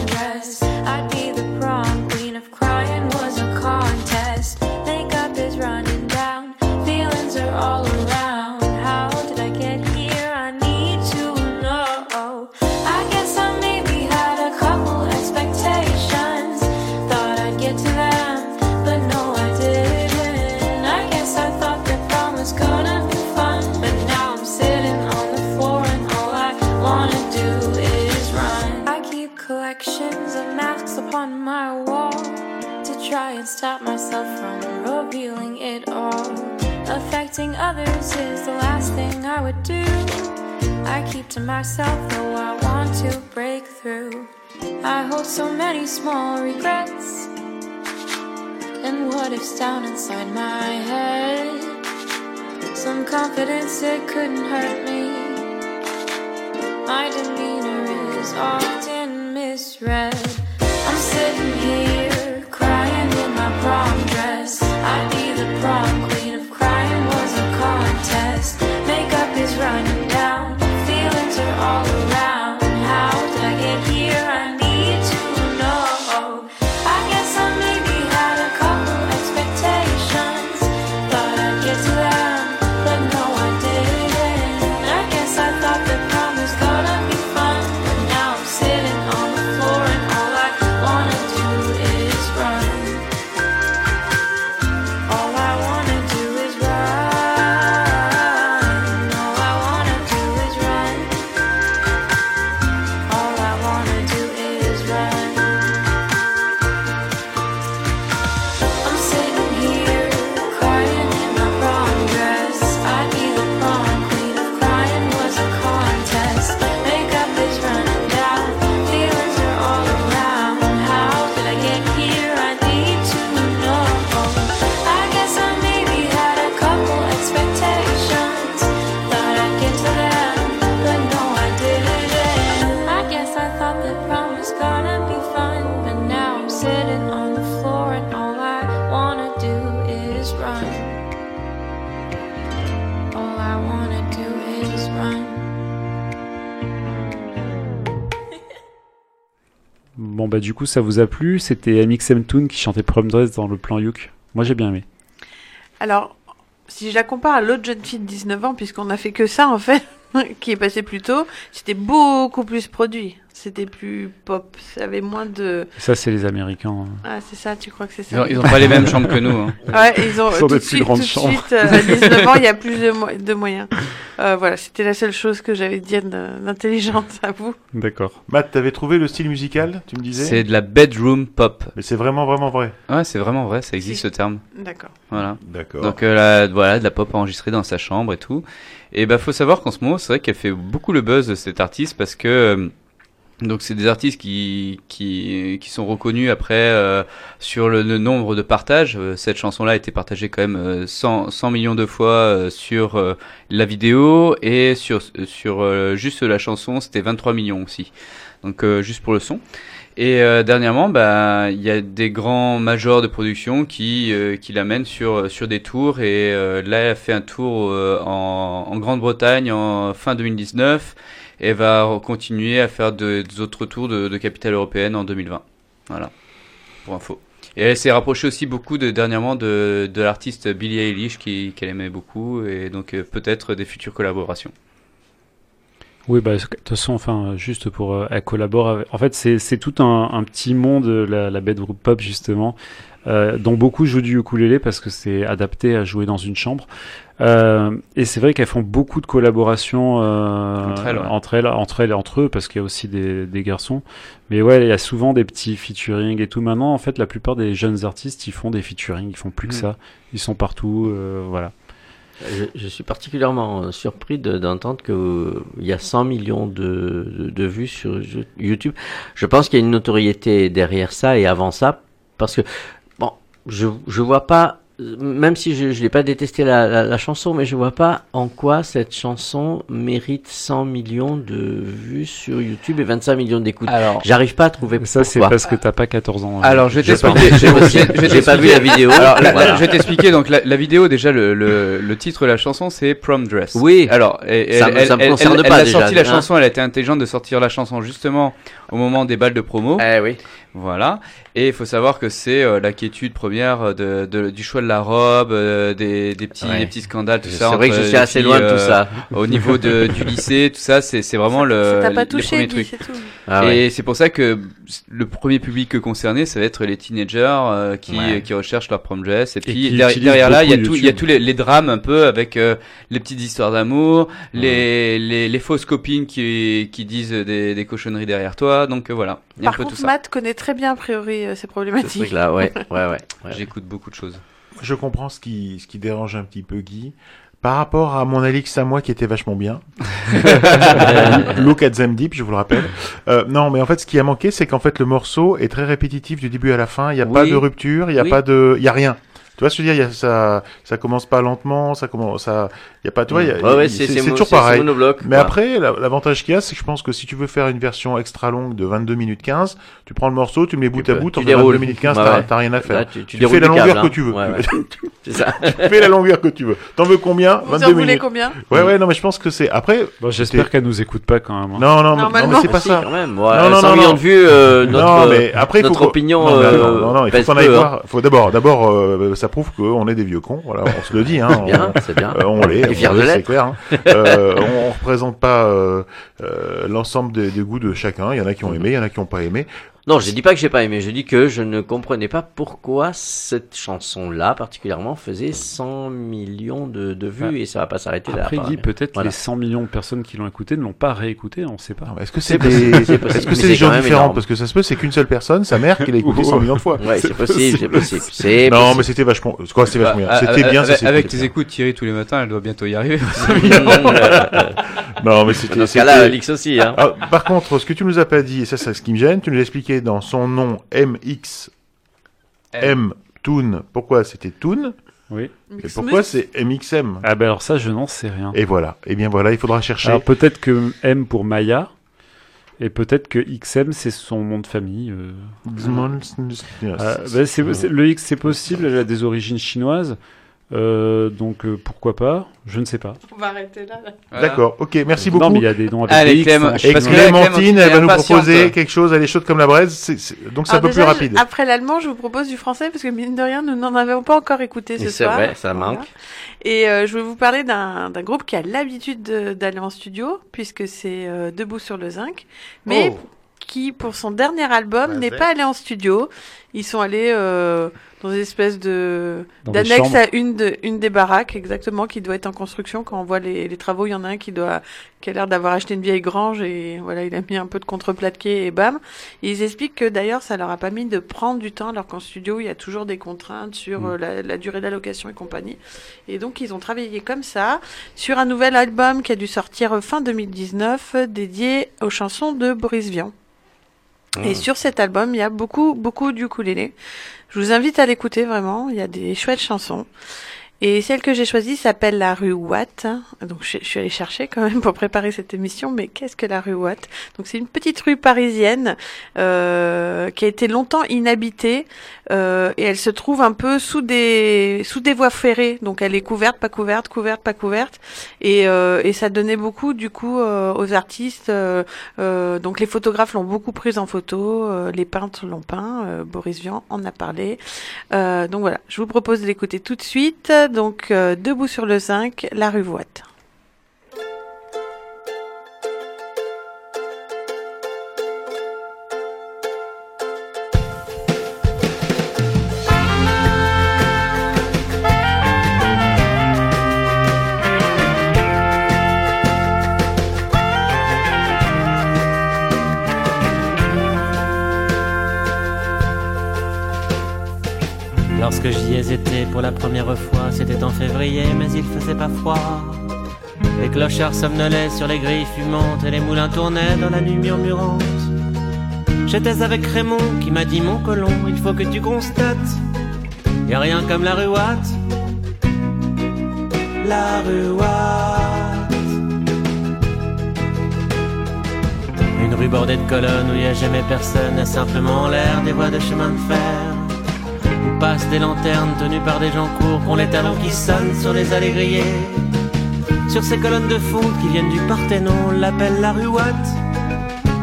Affecting others is the last thing I would do. I keep to myself though I want to break through. I hold so many small regrets and what ifs down inside my head. Some confidence it couldn't hurt me. My demeanor is often misread. I'm sitting here crying in my prom dress. I'd be the prom queen ça vous a plu? C'était MXM Toon qui chantait Prom Dress dans le plan Youk. Moi, j'ai bien aimé. Alors, si je la compare à l'autre jeune fille de 19 ans, puisqu'on a fait que ça, en fait, qui est passé plus tôt, c'était beaucoup plus produit. C'était plus pop. Ça avait moins de. Ça, c'est les Américains. hein. Ah, c'est ça, tu crois que c'est ça? Ils ont, ils ont pas les mêmes chambres que nous. hein. Ouais, ils ont, Ils ont tout des de plus suite, grandes tout de chambres. suite, euh, à 19 ans, il y a plus de, mo- de moyens. Euh, voilà, c'était la seule chose que j'avais dit d'intelligente à vous. D'accord. Matt, t'avais trouvé le style musical, tu me disais? C'est de la bedroom pop. Mais c'est vraiment, vraiment vrai. Ouais, c'est vraiment vrai, ça existe Si. ce terme. D'accord. Voilà. D'accord. Donc euh, la- voilà, de la pop enregistrée dans sa chambre et tout. Et bah faut savoir qu'en ce moment, c'est vrai qu'elle fait beaucoup le buzz de cette artiste parce que euh, donc c'est des artistes qui qui qui sont reconnus après euh, sur le, nombre de partages. Euh, Cette chanson-là a été partagée quand même euh, 100 100 millions de fois euh, sur euh, la vidéo et sur sur euh, juste la chanson, c'était 23 millions aussi. Donc juste pour le son. Et dernièrement, bah, il y a des grands majors de production qui qui l'amènent sur sur des tours et là elle a fait un tour en, en Grande-Bretagne en fin 2019 et va continuer à faire de- des autres tours de, capitale européenne en 2020. Voilà, pour info. Et elle s'est rapprochée aussi beaucoup de, dernièrement de, l'artiste Billie Eilish qu'elle aimait beaucoup et donc euh, peut-être des futures collaborations. Oui, bah, de toute façon, enfin, juste pour, euh, elle collabore avec... En fait, c'est, tout un, petit monde, la, la bedroom pop, justement, euh, dont beaucoup jouent du ukulélé parce que c'est adapté à jouer dans une chambre. Euh, et c'est vrai qu'elles font beaucoup de collaborations euh, Entre elles, ouais. entre elles, entre elles et entre eux, parce qu'il y a aussi des, des garçons. Mais ouais, il y a souvent des petits featuring et tout. Maintenant, en fait, la plupart des jeunes artistes, ils font des featuring, ils font plus que Mhm. ça. Ils sont partout, euh, voilà. Je, je suis particulièrement surpris de- d'entendre qu'il y a 100 millions de, de, de vues sur YouTube. Je pense qu'il y a une notoriété derrière ça et avant ça, parce que, bon, je je vois pas, même si je n'ai pas détesté la, la, la chanson, mais je vois pas en quoi cette chanson mérite 100 millions de vues sur YouTube et 25 millions d'écoutes. Alors, J'arrive pas à trouver Mais ça, c'est parce que t'as pas 14 ans. hein. Alors, je vais t'expliquer. j'ai je- pas- vu la vidéo. Alors, la- Voilà. je vais t'expliquer. Donc, la, la vidéo, déjà, le, le, le titre de la chanson, c'est Prom Dress. Oui. Alors, et- Ça elle, ça me concerne elle- pas elle a déjà, sorti la chanson. Elle a été intelligente de sortir la chanson justement au moment des balles de promo. Eh oui. Voilà. Et il faut savoir que c'est euh, la quiétude première de, de- du choix de la robe, euh, des, des petits, Ouais. des petits scandales, tout C'est ça. vrai que je suis assez filles, loin de tout euh, ça. Au niveau de, du lycée, tout ça, c'est c'est vraiment le. Ça pas touché, Guy, trucs. c'est tout. Ah ouais. Et c'est pour ça que le premier public concerné, ça va être les teenagers euh, qui, Ouais. qui recherchent leur prom dress. Et puis derrière, là, il y a tout, il y a tous les, les drames un peu avec euh, les petites histoires d'amour, les, les, les fausses copines qui, qui disent des, des cochonneries derrière toi. Donc euh, voilà, il y a un Par peu tout contre, ça. Matt connaît très bien, a priori, euh, ces Ce problématiques. truc-là, ouais, ouais, ouais. ouais. J'écoute beaucoup de choses. Je comprends ce qui, ce qui dérange un petit peu Guy. Par rapport à mon Alix à moi qui était vachement bien. Look at them deep, je vous le rappelle. Euh, non, mais en fait, ce qui a manqué, c'est qu'en fait, le morceau est très répétitif du début à la fin. Il n'y a Oui. pas de rupture, il n'y a Oui. pas de, il y a rien. Tu vois ce que je veux dire? Il y a, ça, ça commence pas lentement, ça commence, ça, il y a pas, tu vois, il y a- Ouais, ouais, c'est toujours pareil. monobloc, Mais après, la- l'avantage qu'il y a, c'est que je pense que si tu veux faire une version extra longue de 22 minutes 15, tu prends le morceau, tu le mets bout à bout, tu en fais 22 déroules. minutes 15, Ouais, t'as rien à faire. Là, tu- tu tu fais la longueur que tu veux. hein. C'est ça. tu fais la longueur que tu veux. T'en veux combien? Vous en 22 voulez minutes. combien Ouais, ouais, non, mais je pense que c'est, après, Bon, j'espère qu'elle nous écoute pas quand même. hein. non, non, non, non, Normalement. mais c'est pas Ah, ça. quand même. Non, non, 100 non, millions non. de vues, notre, non, mais après, il notre opinion non, non, non, il faut qu'on aille hein. voir. Faut d'abord, d'abord, euh, ça prouve qu'on est des vieux cons. Voilà, on se le dit, hein. C'est bien, on, c'est bien. euh, on l'est. De c'est clair. hein. Euh, on, on représente pas euh, euh, l'ensemble des, des goûts de chacun. Il y en a qui ont Mhm. aimé, il y en a qui ont pas aimé. Non, je dis pas que j'ai pas aimé, je dis que je ne comprenais pas pourquoi cette chanson-là, particulièrement, faisait 100 millions de, de vues Ah. et ça va pas s'arrêter là. Après, Guy, peut-être Voilà. les 100 millions de personnes qui l'ont écouté ne l'ont pas réécouté, on sait pas. Est-ce que C'est c'est des, possible, possible, est-ce que c'est des gens différents? énorme. Parce que ça se peut, c'est qu'une seule personne, sa mère, qui l'a écouté 100 millions de fois. Ouais, c'est possible, c'est possible. C'est Non, possible. mais c'était vachement, quoi, c'était vachement bien. Bah, C'était euh, bien, euh, ça, avec, tes écoutes, Thierry, tous les matins, elle doit bientôt y arriver. Non, mais c'était, Dans ce cas-là, Alix aussi, hein. Ah, par contre, ce que tu nous as pas dit, et ça, c'est ce qui me gêne, tu nous l'as expliqué dans son nom MX M Toon. Pourquoi c'était Toon Oui. Et pourquoi c'est MXM Ah ben alors ça, je n'en sais rien. Et voilà. Et bien voilà, il faudra chercher. Alors peut-être que M pour Maya, et peut-être que XM c'est son nom de famille. euh. Xmon- Ah, ben, c'est- c'est- le X c'est possible, elle a des origines chinoises. Euh, donc euh, pourquoi pas Je ne sais pas. On va arrêter là. D'accord, ok, merci beaucoup. Non, mais il y a des noms avec Allez, X, je- Et parce que là, Clémentine, elle va nous proposer quelque chose, elle est chaude comme la braise, c'est- c'est- donc c'est un peu plus rapide. je- après l'allemand, je vous propose du français parce que mine de rien, nous n'en avons pas encore écouté ce Et c'est soir. vrai, ça Voilà. manque. Et euh, je vais vous parler d'un d'un groupe qui a l'habitude de- d'aller en studio, puisque c'est euh, Debout sur le zinc, mais Oh. Qui, pour son dernier album, Ouais, n'est pas allé en studio. Ils sont allés euh, dans une espèce de d'annexe à une, de, une des baraques, exactement, qui doit être en construction. Quand on voit les, les travaux, il y en a un qui doit qui a l'air d'avoir acheté une vieille grange et voilà, il a mis un peu de contreplaqué et bam. Et ils expliquent que d'ailleurs, ça leur a pas mis de prendre du temps, alors qu'en studio, il y a toujours des contraintes sur Mm. euh, la, la durée d'allocation et compagnie. Et donc, ils ont travaillé comme ça sur un nouvel album qui a dû sortir euh, fin 2019, euh, dédié aux chansons de Boris Vian. Et sur cet album, il y a beaucoup, beaucoup d'ukulélé. Je vous invite à l'écouter vraiment. Il y a des chouettes chansons. Et celle que j'ai choisie s'appelle la rue Watt. Donc je, suis allée chercher quand même pour préparer cette émission. Mais qu'est-ce que la rue Watt? Donc c'est une petite rue parisienne euh, qui a été longtemps inhabitée euh, et elle se trouve un peu sous des sous des voies ferrées. Donc elle est couverte, pas couverte, couverte, pas couverte. Et, euh, et ça donnait beaucoup du coup euh, aux artistes. euh, euh, donc les photographes l'ont beaucoup prise en photo, les peintres l'ont peint. Boris Vian en a parlé. Donc voilà, je vous propose de l'écouter tout de suite. Donc euh, debout sur le zinc, la rue Voite. Lorsque j'y ai été pour la première fois, c'était en février, mais il faisait pas froid. Les clochards somnolaient sur les grilles fumantes et les moulins tournaient dans la nuit murmurante. J'étais avec Raymond qui m'a dit mon colon, il faut que tu constates, y a rien comme la rue Watt. La rue Watt. Une rue bordée de colonnes où y a jamais personne, simplement l'air des voies de chemin de fer. Passent des lanternes tenues par des gens courts, ont les talons qui sonnent sur les allées. Sur ces colonnes de fonte qui viennent du Parthénon, on l'appelle la rue Watt,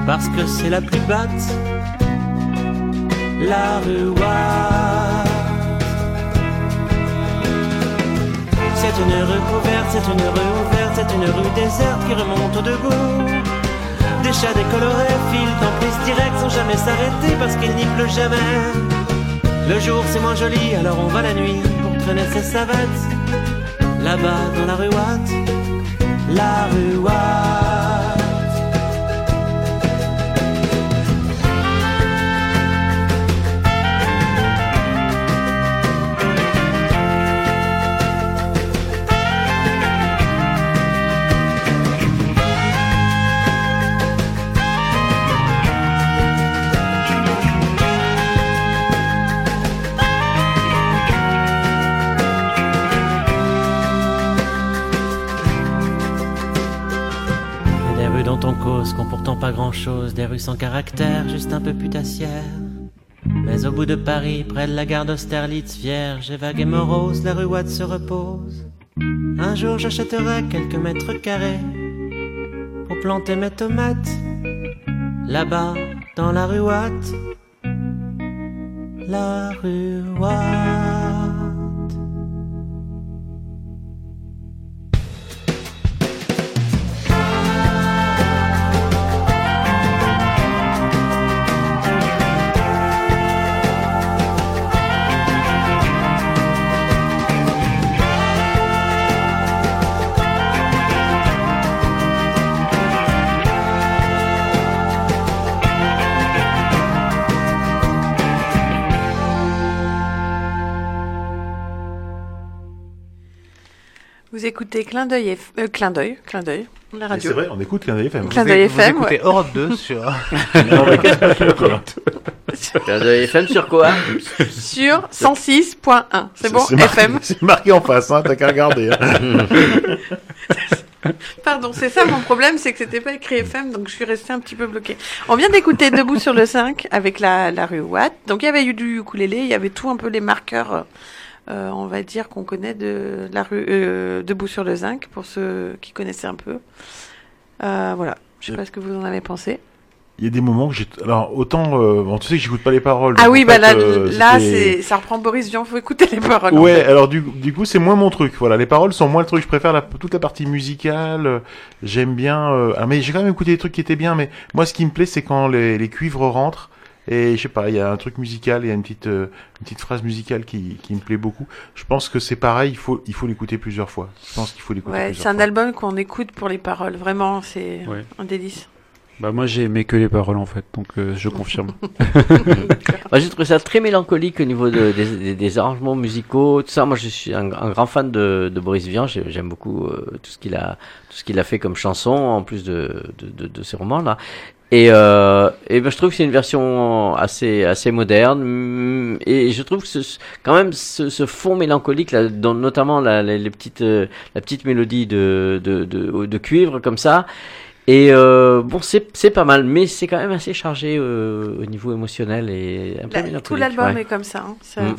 parce que c'est la plus batte. La rue Watt. C'est une rue couverte, c'est une rue ouverte, c'est une rue déserte qui remonte au debout. Des chats décolorés filent en prise directe sans jamais s'arrêter parce qu'il n'y pleut jamais. Le jour c'est moins joli, alors on va la nuit pour traîner ses savates. Là-bas dans la rue Watt, la rue Dont on cause, qu'ont pourtant pas grand chose, des rues sans caractère, juste un peu putassières. Mais au bout de Paris, près de la gare d'Austerlitz, vierge et vague et morose, la rue Watt se repose. Un jour j'achèterai quelques mètres carrés pour planter mes tomates. Là-bas, dans la rue Watt, la rue Watt. Vous écoutez Clin d'œil, F- euh, Clin d'œil, Clin d'œil, la radio. C'est vrai, on écoute Clin d'œil FM. Clin d'œil Vous FM, écoutez ouais. Europe 2 sur. Clin d'œil FM sur quoi Sur 106.1. C'est bon, marqué- FM. C'est marqué en face, hein, t'as qu'à regarder. hein. Pardon, c'est ça mon problème, c'est que c'était pas écrit FM, donc je suis restée un petit peu bloquée. On vient d'écouter Debout sur le 5 avec la, la rue Watt. Donc il y avait eu du ukulélé, il y avait tout un peu les marqueurs euh, on va dire qu'on connaît de la rue euh, Debout sur le zinc pour ceux qui connaissaient un peu. Euh, voilà, je sais pas ce que vous en avez pensé. Il y a des moments que j'ai. Alors, autant. euh, bon, tu sais que j'écoute pas les paroles. Ah oui, bah fait, là, euh, là c'était- c'est ça reprend Boris Vian, faut écouter les paroles. en Ouais, fait. alors du, du coup, c'est moins mon truc. Voilà, les paroles sont moins le truc. Je préfère la, toute la partie musicale. euh, J'aime bien. euh, ah, mais j'ai quand même écouté des trucs qui étaient bien. Mais moi, ce qui me plaît, c'est quand les, les cuivres rentrent. Et je sais pas, il y a un truc musical, il y a une petite, euh, une petite phrase musicale qui, qui me plaît beaucoup. Je pense que c'est pareil, il faut, il faut l'écouter plusieurs fois. Je pense qu'il faut l'écouter Ouais, plusieurs c'est un fois. album qu'on écoute pour les paroles. Vraiment, c'est Ouais. un délice. Bah moi j'ai aimé que les paroles en fait, donc euh, je confirme. Moi, j'ai trouvé ça très mélancolique au niveau de- des, des- des arrangements musicaux, tout ça. Moi, je suis un, un grand fan de, de Boris Vian. J'ai- J'aime beaucoup euh, tout ce qu'il a, tout ce qu'il a fait comme chanson, en plus de, de, de, de ses romans là. Et, euh, et ben, je trouve que c'est une version assez, assez moderne. mm, Et je trouve que ce, quand même ce, ce fond mélancolique, là, dont notamment la, les, les petites, euh, la petite mélodie de, de, de, de cuivre comme ça. Et euh, bon, c'est c'est pas mal, mais c'est quand même assez chargé euh, au niveau émotionnel et un peu La- mélancolique. tout l'album ouais. est comme ça. hein. Ça- Mm.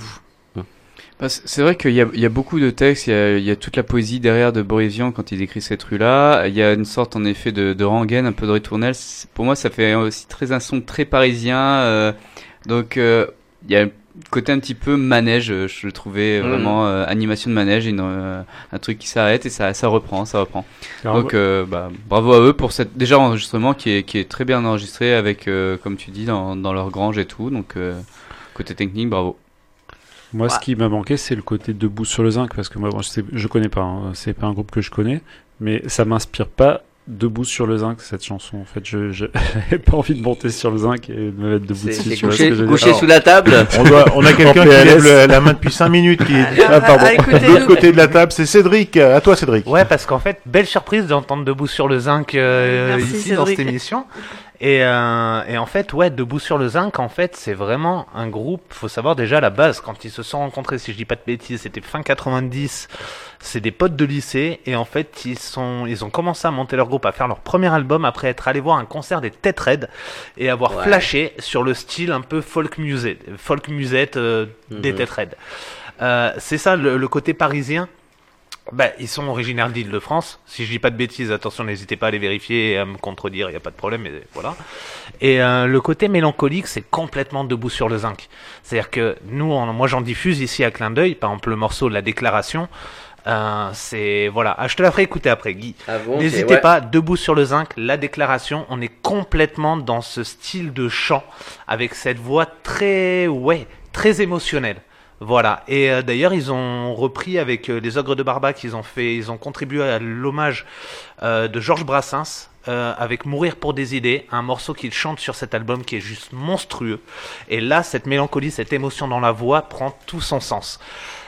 Bah, c'est vrai qu'il y a, il y a beaucoup de textes, il y a, il y a toute la poésie derrière de Boris Vian quand il décrit cette rue-là. Il y a une sorte en effet de, de rengaine, un peu de ritournelle. Pour moi, ça fait aussi très un son très parisien. euh, donc euh, il y a un côté un petit peu manège, euh, je le trouvais Mm. vraiment euh, animation de manège, une, euh, un truc qui s'arrête et ça, ça reprend, ça reprend. Alors, donc euh, bah, bravo à eux pour cette déjà enregistrement qui est, qui est très bien enregistré avec, comme tu dis, dans, dans leur grange et tout. Donc côté technique, bravo. Moi, ce qui m'a manqué, c'est le côté debout sur le zinc, parce que moi, bon, je, sais- je connais pas, hein, c'est pas un groupe que je connais, mais ça m'inspire pas debout sur le zinc cette chanson. En fait, je je- j'avais pas envie de monter sur le zinc et de me mettre debout dessus. c'est couché- que couché sous la table. On, doit, on a quelqu'un qui lève le- la main depuis 5 minutes. Qui... Ah, pardon. de l'autre côté de la table, c'est Cédric. À toi, Cédric. Ouais, parce qu'en fait, belle surprise d'entendre Debout sur le zinc euh, Merci, ici dans cette émission. Et, euh, et en fait, ouais, Debout sur le zinc, en fait, c'est vraiment un groupe. Faut savoir déjà à la base quand ils se sont rencontrés, si je dis pas de bêtises, c'était fin 90. C'est des potes de lycée et en fait, ils sont, ils ont commencé à monter leur groupe, à faire leur premier album après être allé voir un concert des Tête Red et avoir Ouais. flashé sur le style un peu folk musette, folk musette euh, des Mhm. Tête Red. Euh, c'est ça le, le côté parisien. Bah, ils sont originaires d'Île-de-France. Si je dis pas de bêtises, attention, n'hésitez pas à les vérifier et à me contredire, il n'y a pas de problème, mais voilà. Et euh, le côté mélancolique, c'est complètement debout sur le zinc. C'est-à-dire que nous, on- moi j'en diffuse ici à clin d'œil, par exemple le morceau de la déclaration. Euh, c'est voilà, ah, je te la ferai écouter après, Guy. Ah bon, N'hésitez ouais. pas, debout sur le zinc, la déclaration. On est complètement dans ce style de chant avec cette voix très, ouais, très émotionnelle. Voilà. Et euh, d'ailleurs, ils ont repris avec euh, les Ogres de Barbac, ils ont fait, ils ont contribué à l'hommage euh, de Georges Brassens euh, avec Mourir pour des idées, un morceau qu'il chante sur cet album qui est juste monstrueux. Et là, cette mélancolie, cette émotion dans la voix prend tout son sens.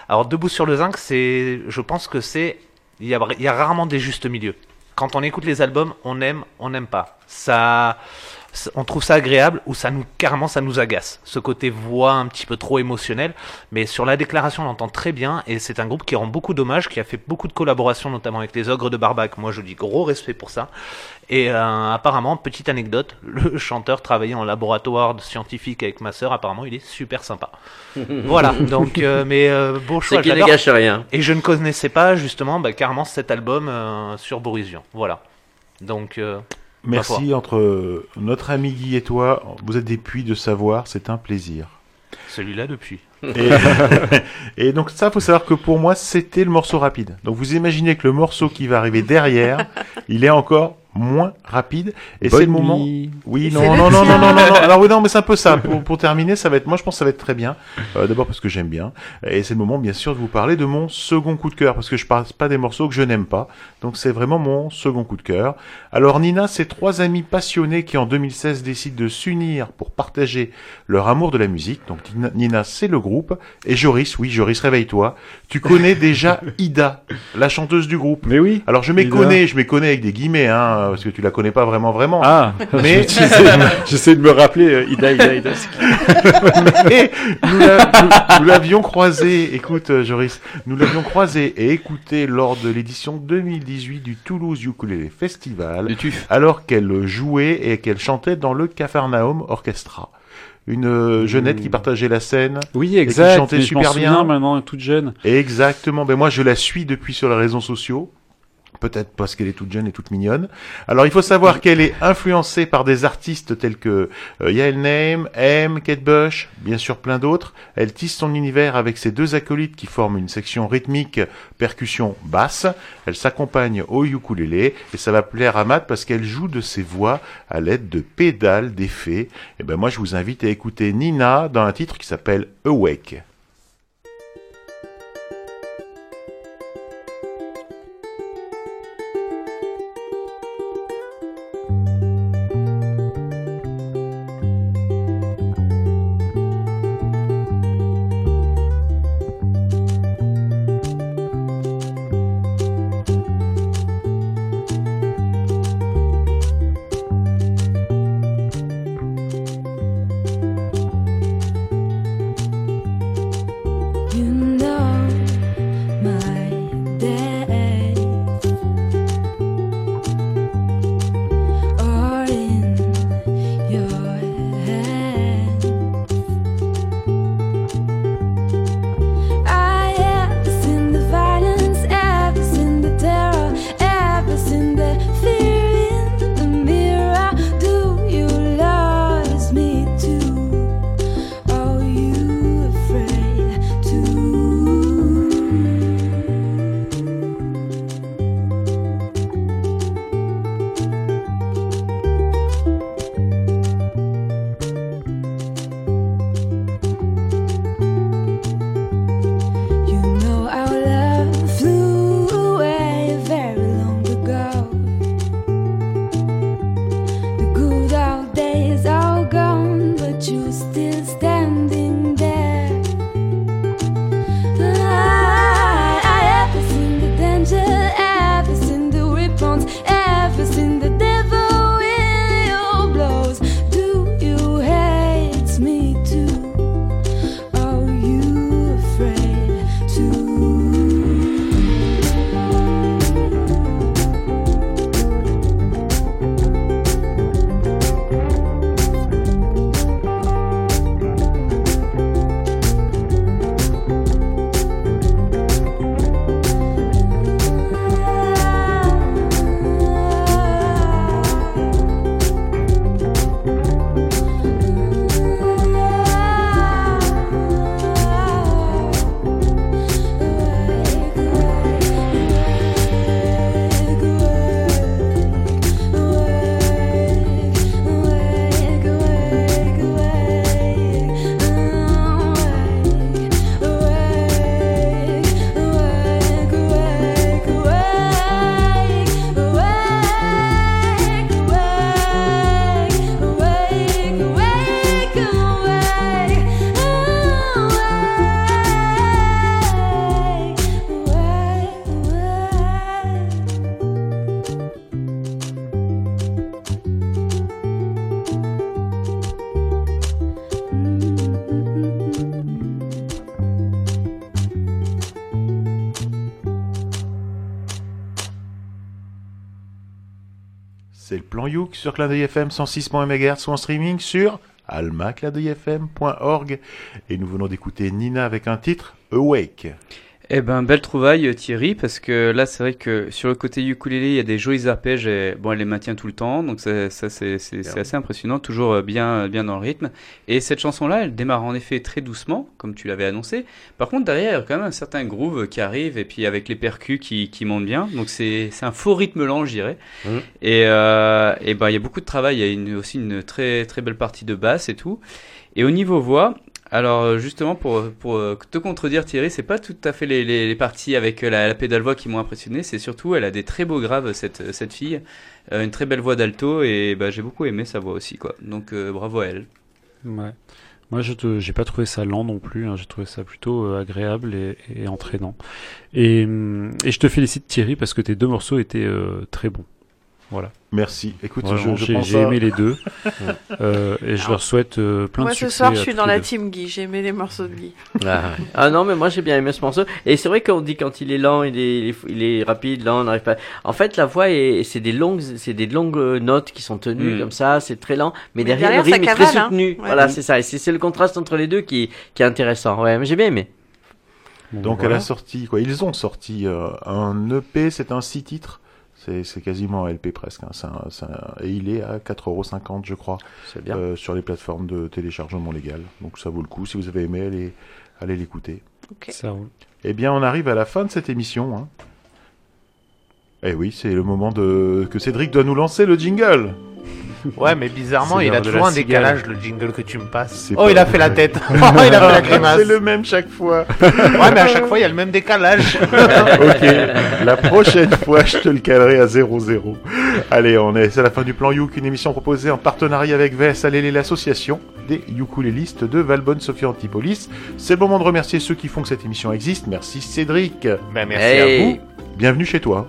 Alors, debout sur le zinc, c'est, je pense que c'est, il y a, rarement des justes milieux. Quand on écoute les albums, on aime, on n'aime pas. Ça- on trouve ça agréable ou ça nous carrément ça nous agace. Ce côté voix un petit peu trop émotionnel, mais sur la déclaration on l'entend très bien et c'est un groupe qui rend beaucoup d'hommages, qui a fait beaucoup de collaborations notamment avec les Ogres de Barbac. Moi je dis gros respect pour ça. Et euh, apparemment petite anecdote, le chanteur travaillait en laboratoire scientifique avec ma sœur. Apparemment il est super sympa. voilà donc euh, mais euh, beau choix. C'est qu'il ne gâche rien. Et je ne connaissais pas justement bah, carrément cet album euh, sur Boris Vian. Voilà. Donc euh. Merci entre notre ami Guy et toi. Vous êtes des puits de savoir, c'est un plaisir. Celui-là depuis. Et, et donc ça, faut savoir que pour moi, c'était le morceau rapide. Donc vous imaginez que le morceau qui va arriver derrière, il est encore moins rapide. Et c'est le moment. Oui, non, non, non, non, non, non. Alors oui, non, mais c'est un peu ça. Pour, pour terminer, ça va être. Moi, je pense que ça va être très bien. Euh, D'abord parce que j'aime bien. Et c'est le moment, bien sûr, de vous parler de mon second coup de cœur, parce que je passe pas des morceaux que je n'aime pas. Donc c'est vraiment mon second coup de cœur. Alors Nina, c'est trois amis passionnés qui en 2016 décident de s'unir pour partager leur amour de la musique. Donc Nina- c'est le groupe. Et Joris, oui, Joris, réveille-toi. Tu connais déjà Ida, la chanteuse du groupe. Mais oui. Alors je m'y connais, je m'y connais avec des guillemets, hein, parce que tu la connais pas vraiment, vraiment. Ah, Mais- j'essaie de me rappeler euh, Ida, Ida, Ida. Mais nous la- nous- nous l'avions croisé, écoute euh, Joris, nous l'avions croisé et écouté lors de l'édition 2018 du Toulouse Ukulele Festival, tuf. alors qu'elle jouait et qu'elle chantait dans le Capharnaüm Orchestra. une euh, jeunette qui Hmm. partageait la scène. Oui, Et exact. qui chantait super bien. maintenant, toute jeune. Exactement. Ben moi, je la suis depuis sur les réseaux sociaux. Peut-être parce qu'elle est toute jeune et toute mignonne. Alors, il faut savoir qu'elle est influencée par des artistes tels que euh, Yael Naim, M, Kate Bush, bien sûr plein d'autres. Elle tisse son univers avec ses deux acolytes qui forment une section rythmique percussion basse. Elle s'accompagne au ukulélé et ça va plaire à Matt parce qu'elle joue de ses voix à l'aide de pédales d'effets. Et ben moi, je vous invite à écouter Nina dans un titre qui s'appelle Awake. Sur Clin d'œil FM 106.1 MHz ou en streaming sur almaclindeuilfm.org. Et nous venons d'écouter Nina avec un titre Awake. Eh ben, belle trouvaille euh, Thierry, parce que là c'est vrai que sur le côté ukulélé il y a des jolis arpèges et bon elle les maintient tout le temps, donc ça, ça c'est c'est- c'est assez impressionnant, toujours euh, bien bien dans le rythme. Et cette chanson là, elle démarre en effet très doucement, comme tu l'avais annoncé. Par contre derrière il y a quand même un certain groove qui arrive et puis avec les percus qui qui montent bien, donc c'est c'est un faux rythme lent je dirais. Mhm. Et euh, et ben il y a beaucoup de travail, il y a une, aussi une très très belle partie de basse et tout. Et au niveau voix, alors euh, justement pour, euh, te contredire Thierry, c'est pas tout à fait les, parties avec euh, la, pédale voix qui m'ont impressionné, c'est surtout elle a des très beaux graves cette, cette fille, une très belle voix d'alto et bah, j'ai beaucoup aimé sa voix aussi quoi. Donc bravo à elle. Ouais. Moi, je j'ai pas trouvé ça lent non plus. hein. J'ai trouvé ça plutôt agréable et, entraînant. Et, hum, et je te félicite Thierry parce que tes deux morceaux étaient très bons. Voilà. Merci. Écoute, Vraiment, je, je j'ai pense j'ai à- aimé les deux. Euh, et je leur souhaite euh, plein Moi, de ce succès. soir, à je suis tous dans la deux. team Guy. J'ai aimé les morceaux de Guy. Ah, ouais. Ah non, mais moi j'ai bien aimé ce morceau. Et c'est vrai qu'on dit quand il est lent, il est, il est, il est rapide, lent, on n'arrive pas. En fait, la voix est, c'est des longues, c'est des longues euh, notes qui sont tenues Mm. comme ça, c'est très lent, mais, Mais derrière, derrière, le rythme est très hein. soutenu. Ouais. Voilà, c'est ça. Et c'est c'est le contraste entre les deux qui, qui est intéressant. Ouais, mais j'ai bien aimé. Donc voilà. elle a sorti quoi Ils ont sorti euh, un EP, c'est un six titres. C'est quasiment LP presque. hein. Un- et il est à 4,50€ je crois C'est bien. euh, sur les plateformes de téléchargement légal. Donc ça vaut le coup. Si vous avez aimé, allez, allez l'écouter. Ok. Ça roule. Eh bien, on arrive à la fin de cette émission. Hein. Eh oui, c'est le moment de que Cédric doit nous lancer le jingle. Ouais, mais bizarrement, il a toujours un cigale. décalage, le jingle que tu me passes. Oh, pas il a vrai. fait la tête. Oh, il a fait la grimace. C'est le même chaque fois. Ouais, mais à chaque fois, il y a le même décalage. ok, la prochaine fois, je te le calerai à 0-0. Allez, on est, c'est la fin du plan Youk, une émission proposée en partenariat avec VS Alélé, l'association des ukulélistes de Valbonne, Sophie Antipolis. C'est le moment de remercier ceux qui font que cette émission existe. Merci Cédric. Ben, merci Hey. à vous. Bienvenue chez toi.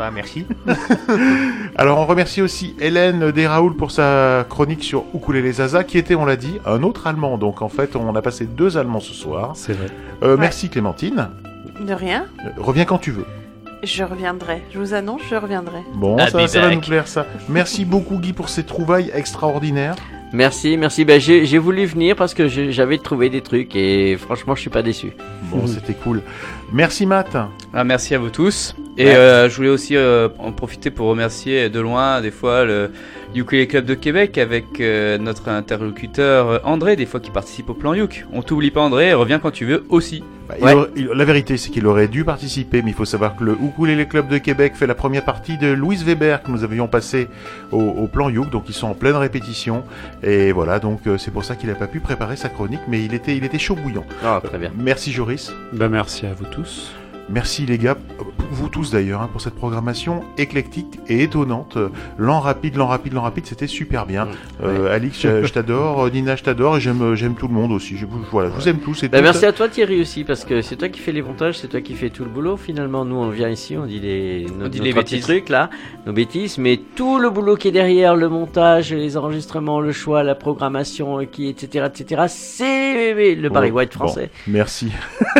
Bah, merci. Alors on remercie aussi Hélène Desraoul pour sa chronique sur Ukulele Zaza, qui était, on l'a dit, un autre Allemand. Donc en fait, on a passé deux Allemands ce soir. C'est vrai. Euh, Ouais. Merci Clémentine. De rien. Euh, reviens quand tu veux. Je reviendrai. Je vous annonce, je reviendrai. Bon, ça, va nous plaire ça. Merci beaucoup Guy pour ces trouvailles extraordinaires. Merci, merci. Ben, j'ai j'ai voulu venir parce que j'avais trouvé des trucs et franchement, je suis pas déçu. Bon, c'était cool. Merci Matt. Ah, merci à vous tous. Et Ouais. euh, je voulais aussi euh, en profiter pour remercier de loin, des fois, le Ukulele Club de Québec avec euh, notre interlocuteur euh, André, des fois qui participe au plan Yuk. On t'oublie pas, André, reviens quand tu veux aussi. Bah, il Ouais. aurait- il- la vérité, c'est qu'il aurait dû participer, mais il faut savoir que le Ukulele Club de Québec fait la première partie de Louise Weber que nous avions passé au, au plan Youk, donc ils sont en pleine répétition. Et voilà, donc euh, c'est pour ça qu'il n'a pas pu préparer sa chronique, mais il était, il était chaud bouillant. Ah, très bien. Merci Joris. Bah, merci à vous tous. Merci les gars, vous tous d'ailleurs, hein, pour cette programmation éclectique et étonnante. Lent, rapide, lent, rapide, lent, rapide, c'était super bien. Mm, Euh, Alix, je, t'adore, Nina, je t'adore, et j'aime, j'aime tout le monde aussi. Je, voilà, je vous aime tous et toutes. merci à toi Thierry aussi parce que c'est toi qui fais les montages, c'est toi qui fais tout le boulot. Finalement, nous on vient ici, on dit les, nos, On dit nos les bêtises. trucs là, nos bêtises, mais tout le boulot qui est derrière, le montage, les enregistrements, le choix, la programmation, euh, qui etc etc, c'est le Barry White bon, français. merci.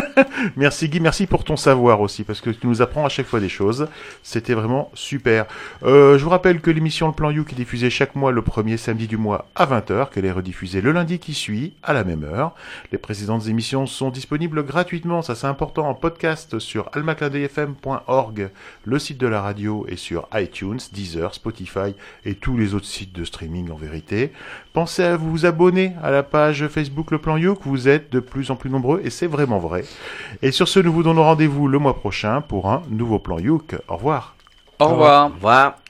merci Guy, merci pour ton savoir aussi, parce que tu nous apprends à chaque fois des choses. C'était vraiment super. Euh, je vous rappelle que l'émission Le Plan You est diffusée chaque mois le premier samedi du mois à 20h, qu'elle est rediffusée le lundi qui suit à la même heure. Les précédentes émissions sont disponibles gratuitement, ça c'est important, en podcast sur almacladfm.org, le site de la radio, et sur iTunes, Deezer, Spotify et tous les autres sites de streaming en vérité. Pensez à vous abonner à la page Facebook Le Plan You, que vous êtes de plus en plus nombreux, et c'est vraiment vrai. Et sur ce, nous vous donnons rendez-vous le mois prochain pour un nouveau Plan Youk. Au revoir. Au revoir. Au revoir.